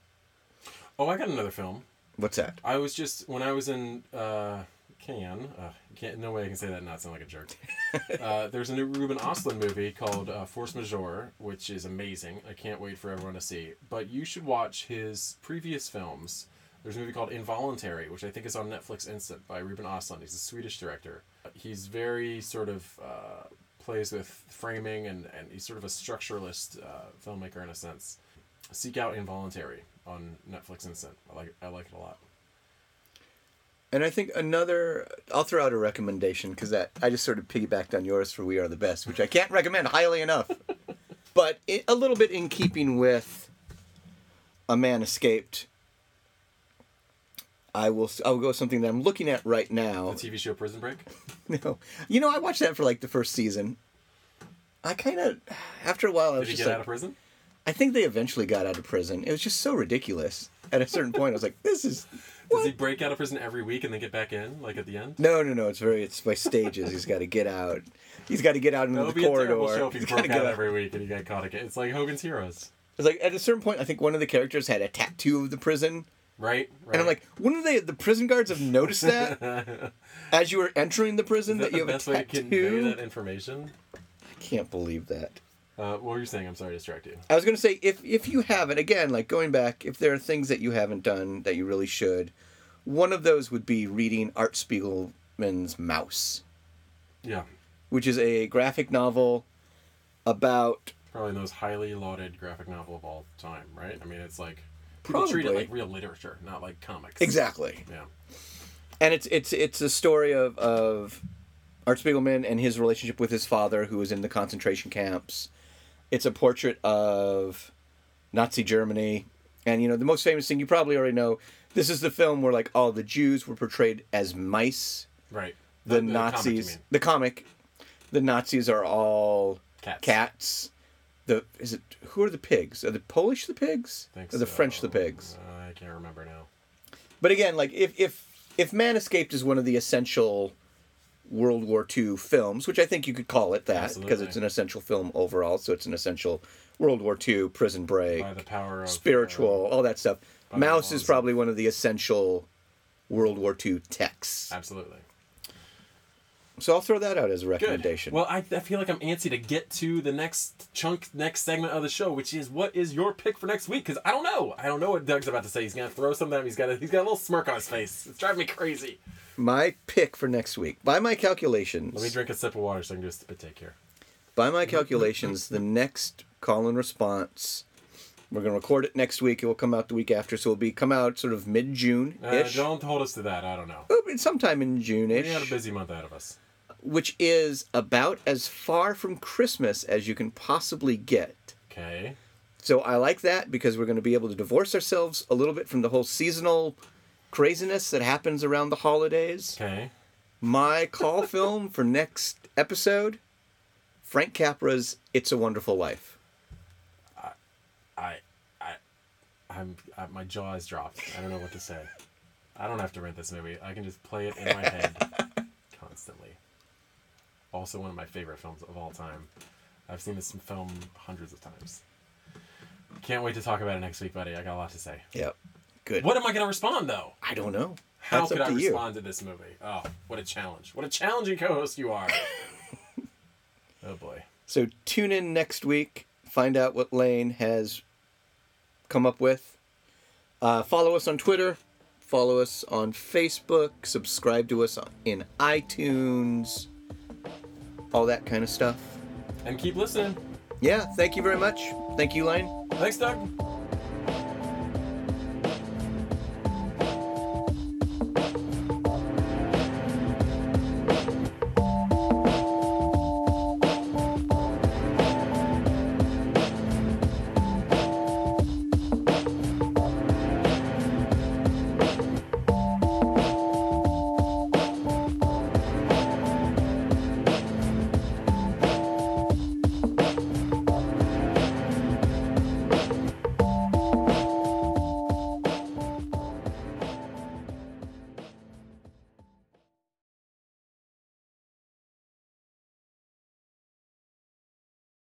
Oh, I got another film. What's that? I was just when I was in uh, Cannes. Uh, can't no way I can say that and not sound like a jerk. [laughs] uh, there's a new Ruben Ostlund movie called uh, Force Majeure, which is amazing. I can't wait for everyone to see. But you should watch his previous films. There's a movie called Involuntary, which I think is on Netflix Instant by Ruben Ostlund. He's a Swedish director. He's very sort of uh, plays with framing and, and he's sort of a structuralist uh, filmmaker in a sense. Seek out Involuntary on Netflix Instant. I like I like it a lot. And I think another, I'll throw out a recommendation because that I just sort of piggybacked on yours for "We Are the Best," which I can't recommend highly enough. [laughs] but it, a little bit in keeping with "A Man Escaped," I will I'll go with something that I'm looking at right now. The TV show Prison Break. [laughs] No, you know I watched that for like the first season. I kind of after a while I Did was he just get like, out of prison? I think they eventually got out of prison. It was just so ridiculous. At a certain point, I was like, [laughs] "This is." Does he break out of prison every week and then get back in, like at the end? No, no, no. It's very. It's by stages. He's got to get out. He's got to get out into the be corridor. terrible show if he He's broke out get every week and he got caught again. It's like Hogan's Heroes, It's like at a certain point, I think one of the characters had a tattoo of the prison, right? right. and I'm like, wouldn't they? The prison guards have noticed that [laughs] as you were entering the prison that, that you have a to tattoo? that information? I can't believe that. Uh, what were you saying? I'm sorry to distract you. I was gonna say if if you haven't again, like going back, if there are things that you haven't done that you really should, one of those would be reading Art Spiegelman's Mouse, Yeah, which is a graphic novel about probably the most highly lauded graphic novel of all time, right? I mean, it's like people treat it like real literature, not like comics. exactly. Yeah. and it's it's it's a story of of Art Spiegelman and his relationship with his father, who was in the concentration camps. It's a portrait of Nazi Germany, and you know the most famous thing you probably already know. This is the film where like all the Jews were portrayed as mice. Right. The, comic, you Nazis, mean. the comic, the Nazis are all Cats. cats. The is it who are the pigs? Are the Polish the pigs? Or the French the pigs? Uh, I can't remember now. But again, like if if if Man Escaped is one of the essential World War II films, which I think you could call it that because it's an essential film overall, so it's an essential World War II prison break, By the power of spiritual, all that stuff. Mouse is probably one of the essential World War II texts. uh, absolutely. So I'll throw that out as a Good. recommendation. Well, I, I feel like I'm antsy to get to the next chunk, next segment of the show, which is what is your pick for next week? Because I don't know. I don't know what Doug's about to say. He's gonna throw something. at me. He's got a, he's got a little smirk on his face. It's driving me crazy. my pick for next week, by my calculations, Let me drink a sip of water so I can do a spit take here. by my calculations, the next call and response, we're gonna record it next week. It will come out the week after, so it'll be come out sort of mid June Uh, ish. don't hold us to that. I don't know. sometime in June We got a ish, busy month ahead of us. Which is about as far from Christmas as you can possibly get. Okay. So I like that because we're going to be able to divorce ourselves a little bit from the whole seasonal craziness that happens around the holidays. Okay. My call [laughs] film for next episode Frank Capra's It's a Wonderful Life. I, I, I'm I, my jaw is dropped. I don't know what to say. I don't have to rent this movie. I can just play it in my head [laughs] constantly. Also, one of my favorite films of all time. I've seen this film hundreds of times. Can't wait to talk about it next week, buddy. I got a lot to say. Yep. Good. What am I going to respond though? I don't know. How That's could I to you. respond to this movie? Oh, what a challenge! What a challenging co-host you are. [laughs] oh boy. So tune in next week. Find out what Lane has come up with. Uh, follow us on Twitter. Follow us on Facebook. Subscribe to us in iTunes. All that kind of stuff. And keep listening. Yeah. Thank you very much. Thank you, Lane. Thanks, Doug.